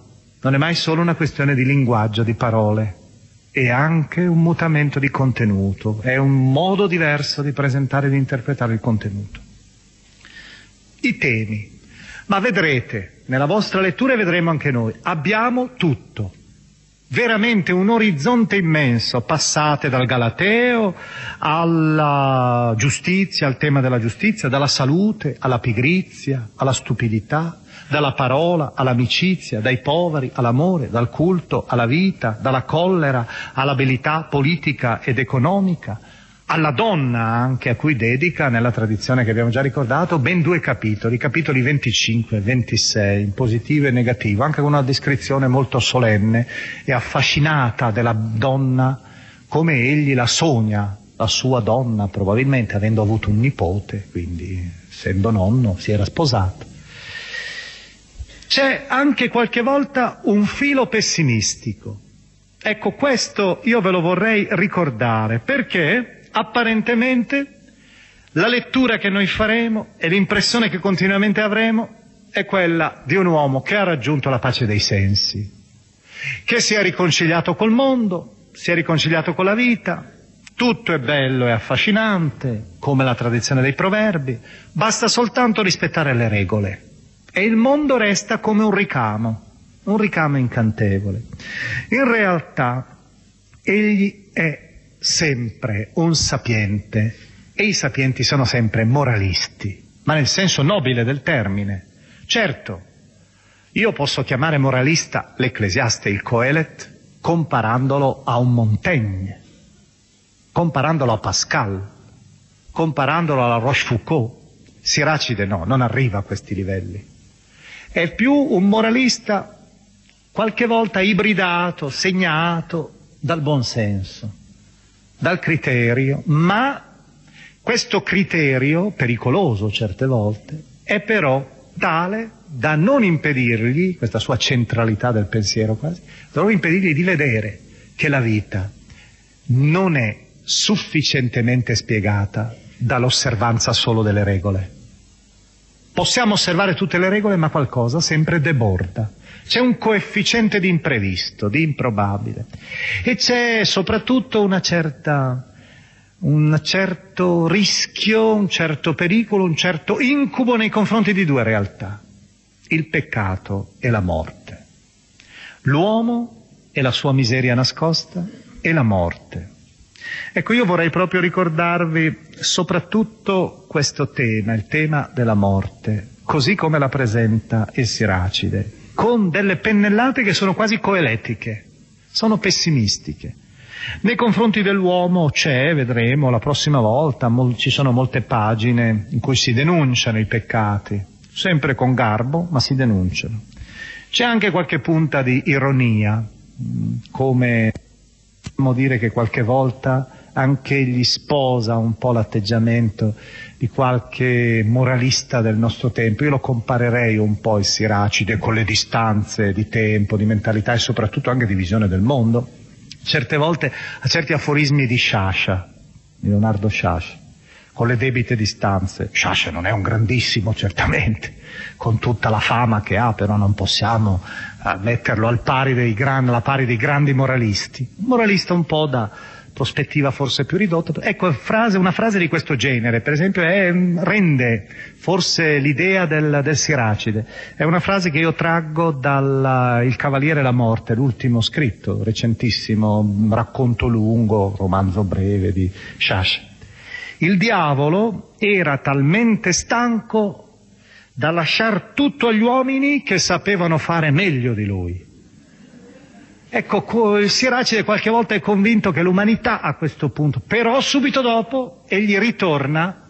non è mai solo una questione di linguaggio, di parole, è anche un mutamento di contenuto, è un modo diverso di presentare e di interpretare il contenuto. I temi. Ma vedrete, nella vostra lettura e vedremo anche noi, abbiamo tutto veramente un orizzonte immenso, passate dal Galateo alla giustizia, al tema della giustizia, dalla salute alla pigrizia, alla stupidità, dalla parola all'amicizia, dai poveri all'amore, dal culto alla vita, dalla collera all'abilità politica ed economica, alla donna anche a cui dedica, nella tradizione che abbiamo già ricordato, ben due capitoli, capitoli 25 e 26, in positivo e negativo, anche con una descrizione molto solenne e affascinata della donna come egli la sogna, la sua donna, probabilmente avendo avuto un nipote, quindi essendo nonno si era sposato. C'è anche qualche volta un filo pessimistico. Ecco, questo io ve lo vorrei ricordare perché apparentemente la lettura che noi faremo e l'impressione che continuamente avremo è quella di un uomo che ha raggiunto la pace dei sensi, che si è riconciliato col mondo, si è riconciliato con la vita, tutto è bello e affascinante, come la tradizione dei proverbi, basta soltanto rispettare le regole e il mondo resta come un ricamo, un ricamo incantevole. In realtà egli è sempre un sapiente e i sapienti sono sempre moralisti, ma nel senso nobile del termine. Certo, io posso chiamare moralista l'ecclesiaste, il Coelet, comparandolo a un Montaigne, comparandolo a Pascal, comparandolo alla Rochefoucauld. Siracide no, non arriva a questi livelli. È più un moralista qualche volta ibridato, segnato dal buonsenso dal criterio, ma questo criterio, pericoloso certe volte, è però tale da non impedirgli, questa sua centralità del pensiero quasi, da non impedirgli di vedere che la vita non è sufficientemente spiegata dall'osservanza solo delle regole. Possiamo osservare tutte le regole, ma qualcosa sempre deborda. C'è un coefficiente di imprevisto, di improbabile. E c'è soprattutto una certa, un certo rischio, un certo pericolo, un certo incubo nei confronti di due realtà. Il peccato e la morte. L'uomo e la sua miseria nascosta e la morte. Ecco, io vorrei proprio ricordarvi soprattutto questo tema, il tema della morte, così come la presenta il Siracide con delle pennellate che sono quasi coeletiche, sono pessimistiche. Nei confronti dell'uomo c'è, vedremo la prossima volta, mol- ci sono molte pagine in cui si denunciano i peccati, sempre con garbo, ma si denunciano. C'è anche qualche punta di ironia, come possiamo dire che qualche volta anche egli sposa un po' l'atteggiamento di qualche moralista del nostro tempo. Io lo comparerei un po' il Siracide con le distanze di tempo, di mentalità e soprattutto anche di visione del mondo. Certe volte a certi aforismi di Sciascia, di Leonardo Sciascia, con le debite distanze. Sciascia non è un grandissimo, certamente, con tutta la fama che ha, però non possiamo uh, metterlo al pari gran, alla pari dei grandi moralisti. Un moralista un po' da prospettiva forse più ridotta. Ecco, frase, una frase di questo genere, per esempio, è, rende forse l'idea del, del, Siracide. È una frase che io traggo dal Il Cavaliere e la Morte, l'ultimo scritto, recentissimo, racconto lungo, romanzo breve di Shash. Il diavolo era talmente stanco da lasciar tutto agli uomini che sapevano fare meglio di lui. Ecco, Siracide qualche volta è convinto che l'umanità a questo punto, però subito dopo egli ritorna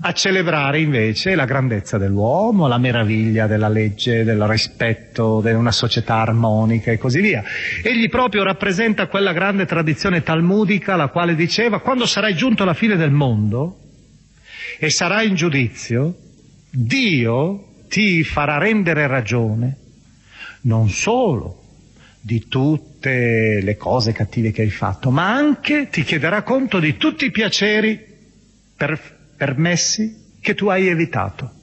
a celebrare invece la grandezza dell'uomo, la meraviglia della legge, del rispetto, di una società armonica e così via. Egli proprio rappresenta quella grande tradizione talmudica la quale diceva quando sarai giunto alla fine del mondo e sarai in giudizio, Dio ti farà rendere ragione non solo di tutte le cose cattive che hai fatto, ma anche ti chiederà conto di tutti i piaceri per, permessi che tu hai evitato.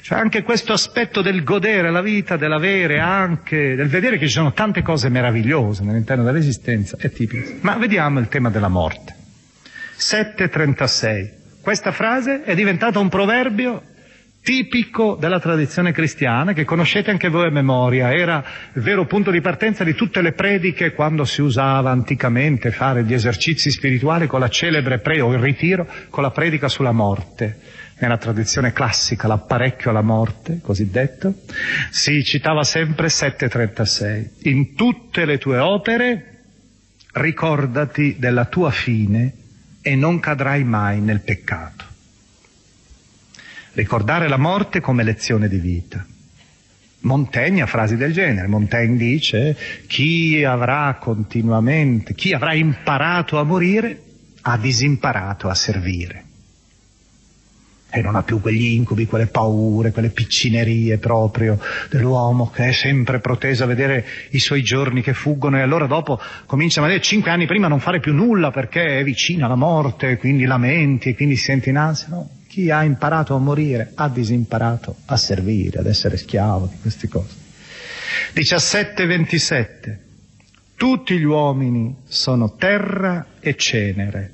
Cioè anche questo aspetto del godere la vita, dell'avere anche, del vedere che ci sono tante cose meravigliose all'interno dell'esistenza, è tipico. Ma vediamo il tema della morte. 736. Questa frase è diventata un proverbio tipico della tradizione cristiana che conoscete anche voi a memoria, era il vero punto di partenza di tutte le prediche quando si usava anticamente fare gli esercizi spirituali con la celebre pre o il ritiro con la predica sulla morte. Nella tradizione classica, l'apparecchio alla morte, cosiddetto, si citava sempre 736. In tutte le tue opere ricordati della tua fine e non cadrai mai nel peccato ricordare la morte come lezione di vita. Montaigne ha frasi del genere. Montaigne dice chi avrà continuamente, chi avrà imparato a morire ha disimparato a servire. E non ha più quegli incubi, quelle paure, quelle piccinerie proprio dell'uomo che è sempre proteso a vedere i suoi giorni che fuggono e allora dopo comincia magari cinque anni prima a non fare più nulla perché è vicina la morte, quindi lamenti e quindi si sente in ansia. No, chi ha imparato a morire ha disimparato a servire, ad essere schiavo di queste cose. 17-27. Tutti gli uomini sono terra e cenere.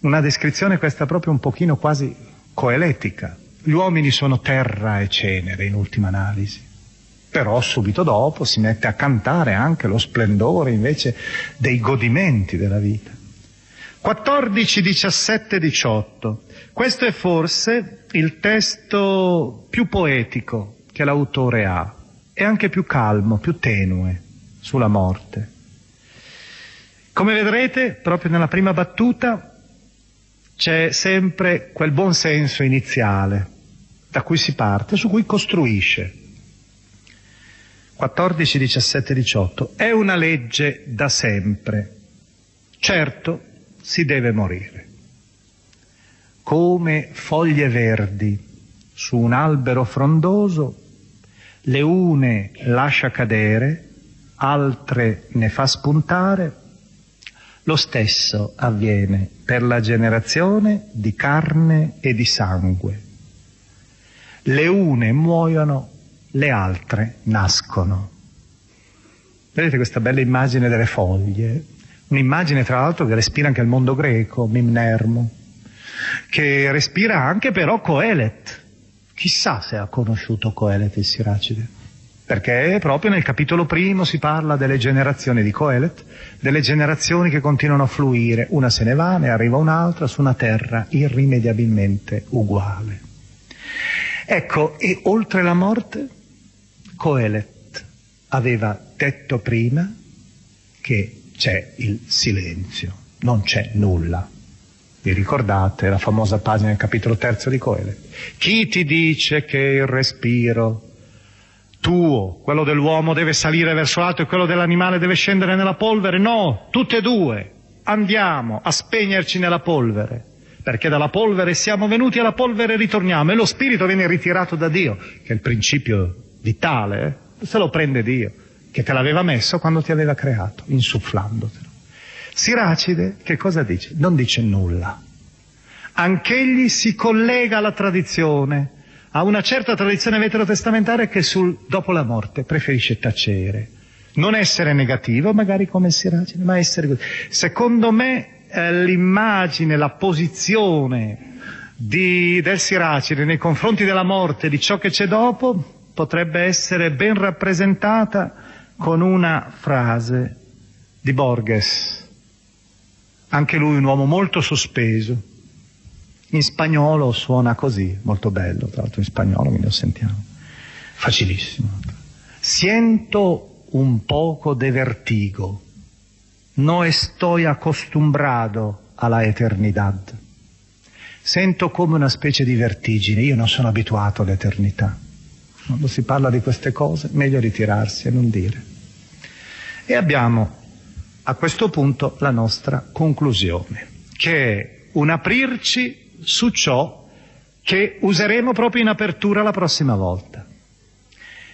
Una descrizione questa proprio un pochino quasi coeletica. Gli uomini sono terra e cenere in ultima analisi. Però subito dopo si mette a cantare anche lo splendore invece dei godimenti della vita. 14, 17, 18. Questo è forse il testo più poetico che l'autore ha e anche più calmo, più tenue sulla morte. Come vedrete, proprio nella prima battuta c'è sempre quel buon senso iniziale da cui si parte, su cui costruisce. 14, 17, 18. È una legge da sempre. Certo, si deve morire. Come foglie verdi su un albero frondoso, le une lascia cadere, altre ne fa spuntare, lo stesso avviene per la generazione di carne e di sangue. Le une muoiono, le altre nascono. Vedete questa bella immagine delle foglie? Un'immagine tra l'altro che respira anche il mondo greco, Mimnermo, che respira anche però Coelet. Chissà se ha conosciuto Coelet il Siracide, perché proprio nel capitolo primo si parla delle generazioni di Coelet, delle generazioni che continuano a fluire, una se ne va, ne arriva un'altra su una terra irrimediabilmente uguale. Ecco, e oltre la morte, Coelet aveva detto prima che c'è il silenzio, non c'è nulla. Vi ricordate la famosa pagina del capitolo terzo di Coele? Chi ti dice che il respiro tuo, quello dell'uomo deve salire verso l'alto e quello dell'animale deve scendere nella polvere? No, tutte e due. Andiamo a spegnerci nella polvere, perché dalla polvere siamo venuti e alla polvere ritorniamo e lo spirito viene ritirato da Dio, che è il principio vitale, eh? se lo prende Dio che te l'aveva messo quando ti aveva creato, insufflandotelo. Siracide che cosa dice? Non dice nulla. Anch'egli si collega alla tradizione, a una certa tradizione veterotestamentaria che sul dopo la morte preferisce tacere. Non essere negativo, magari come Siracide, ma essere. Secondo me eh, l'immagine, la posizione di, del Siracide nei confronti della morte, di ciò che c'è dopo, potrebbe essere ben rappresentata con una frase di Borges, anche lui un uomo molto sospeso. In spagnolo suona così, molto bello, tra l'altro in spagnolo, quindi lo sentiamo. Facilissimo. Siento un poco de vertigo. No estoy acostumbrado a la eternidad. Sento come una specie di vertigine, io non sono abituato all'eternità. Quando si parla di queste cose, meglio ritirarsi e non dire. E abbiamo a questo punto la nostra conclusione, che è un aprirci su ciò che useremo proprio in apertura la prossima volta.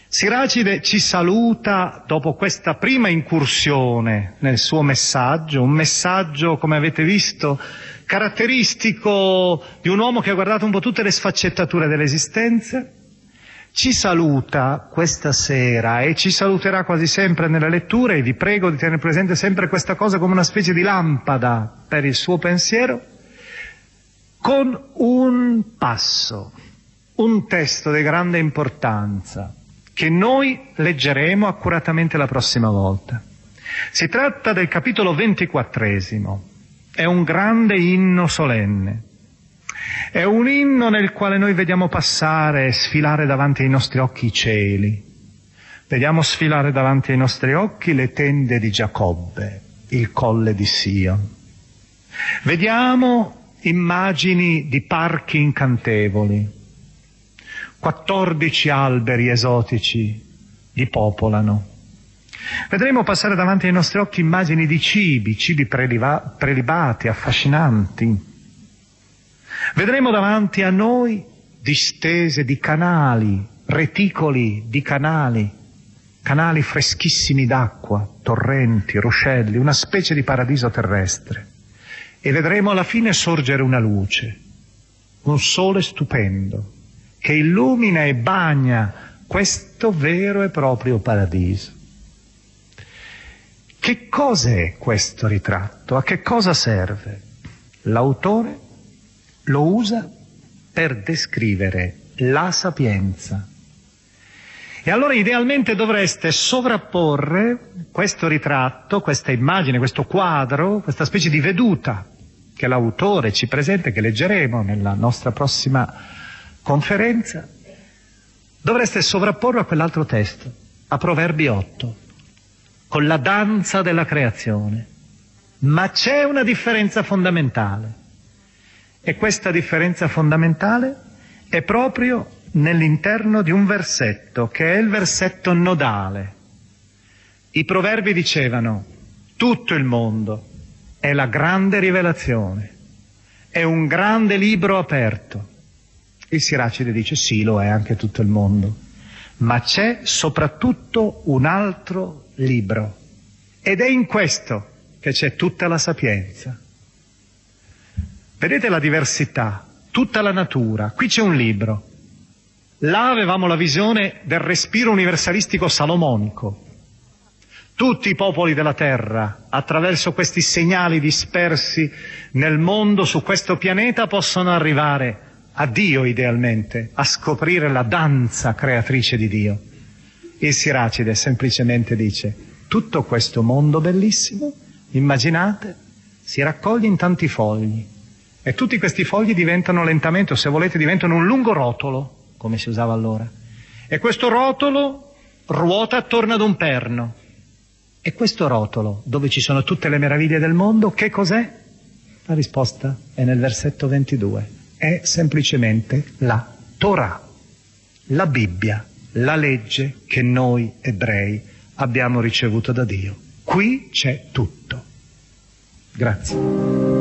Siracide ci saluta dopo questa prima incursione nel suo messaggio, un messaggio, come avete visto, caratteristico di un uomo che ha guardato un po' tutte le sfaccettature dell'esistenza, ci saluta questa sera e ci saluterà quasi sempre nelle letture e vi prego di tenere presente sempre questa cosa come una specie di lampada per il suo pensiero, con un passo, un testo di grande importanza che noi leggeremo accuratamente la prossima volta. Si tratta del capitolo ventiquattresimo, è un grande inno solenne. È un inno nel quale noi vediamo passare e sfilare davanti ai nostri occhi i cieli. Vediamo sfilare davanti ai nostri occhi le tende di Giacobbe, il colle di Sion. Vediamo immagini di parchi incantevoli. 14 alberi esotici li popolano. Vedremo passare davanti ai nostri occhi immagini di cibi, cibi preliba- prelibati, affascinanti. Vedremo davanti a noi distese di canali, reticoli di canali, canali freschissimi d'acqua, torrenti, ruscelli, una specie di paradiso terrestre. E vedremo alla fine sorgere una luce, un sole stupendo, che illumina e bagna questo vero e proprio paradiso. Che cos'è questo ritratto? A che cosa serve? L'autore lo usa per descrivere la sapienza. E allora idealmente dovreste sovrapporre questo ritratto, questa immagine, questo quadro, questa specie di veduta che l'autore ci presenta, che leggeremo nella nostra prossima conferenza, dovreste sovrapporlo a quell'altro testo, a Proverbi 8 con la danza della creazione. Ma c'è una differenza fondamentale. E questa differenza fondamentale è proprio nell'interno di un versetto, che è il versetto nodale. I proverbi dicevano, tutto il mondo è la grande rivelazione, è un grande libro aperto. Il Siracide dice, sì, lo è anche tutto il mondo, ma c'è soprattutto un altro libro. Ed è in questo che c'è tutta la sapienza. Vedete la diversità, tutta la natura. Qui c'è un libro. Là avevamo la visione del respiro universalistico salomonico. Tutti i popoli della terra, attraverso questi segnali dispersi nel mondo, su questo pianeta, possono arrivare a Dio idealmente, a scoprire la danza creatrice di Dio. Il Siracide semplicemente dice, tutto questo mondo bellissimo, immaginate, si raccoglie in tanti fogli e tutti questi fogli diventano lentamente, o se volete, diventano un lungo rotolo, come si usava allora. E questo rotolo ruota attorno ad un perno. E questo rotolo, dove ci sono tutte le meraviglie del mondo, che cos'è? La risposta è nel versetto 22. È semplicemente la Torah, la Bibbia la legge che noi ebrei abbiamo ricevuto da Dio. Qui c'è tutto. Grazie.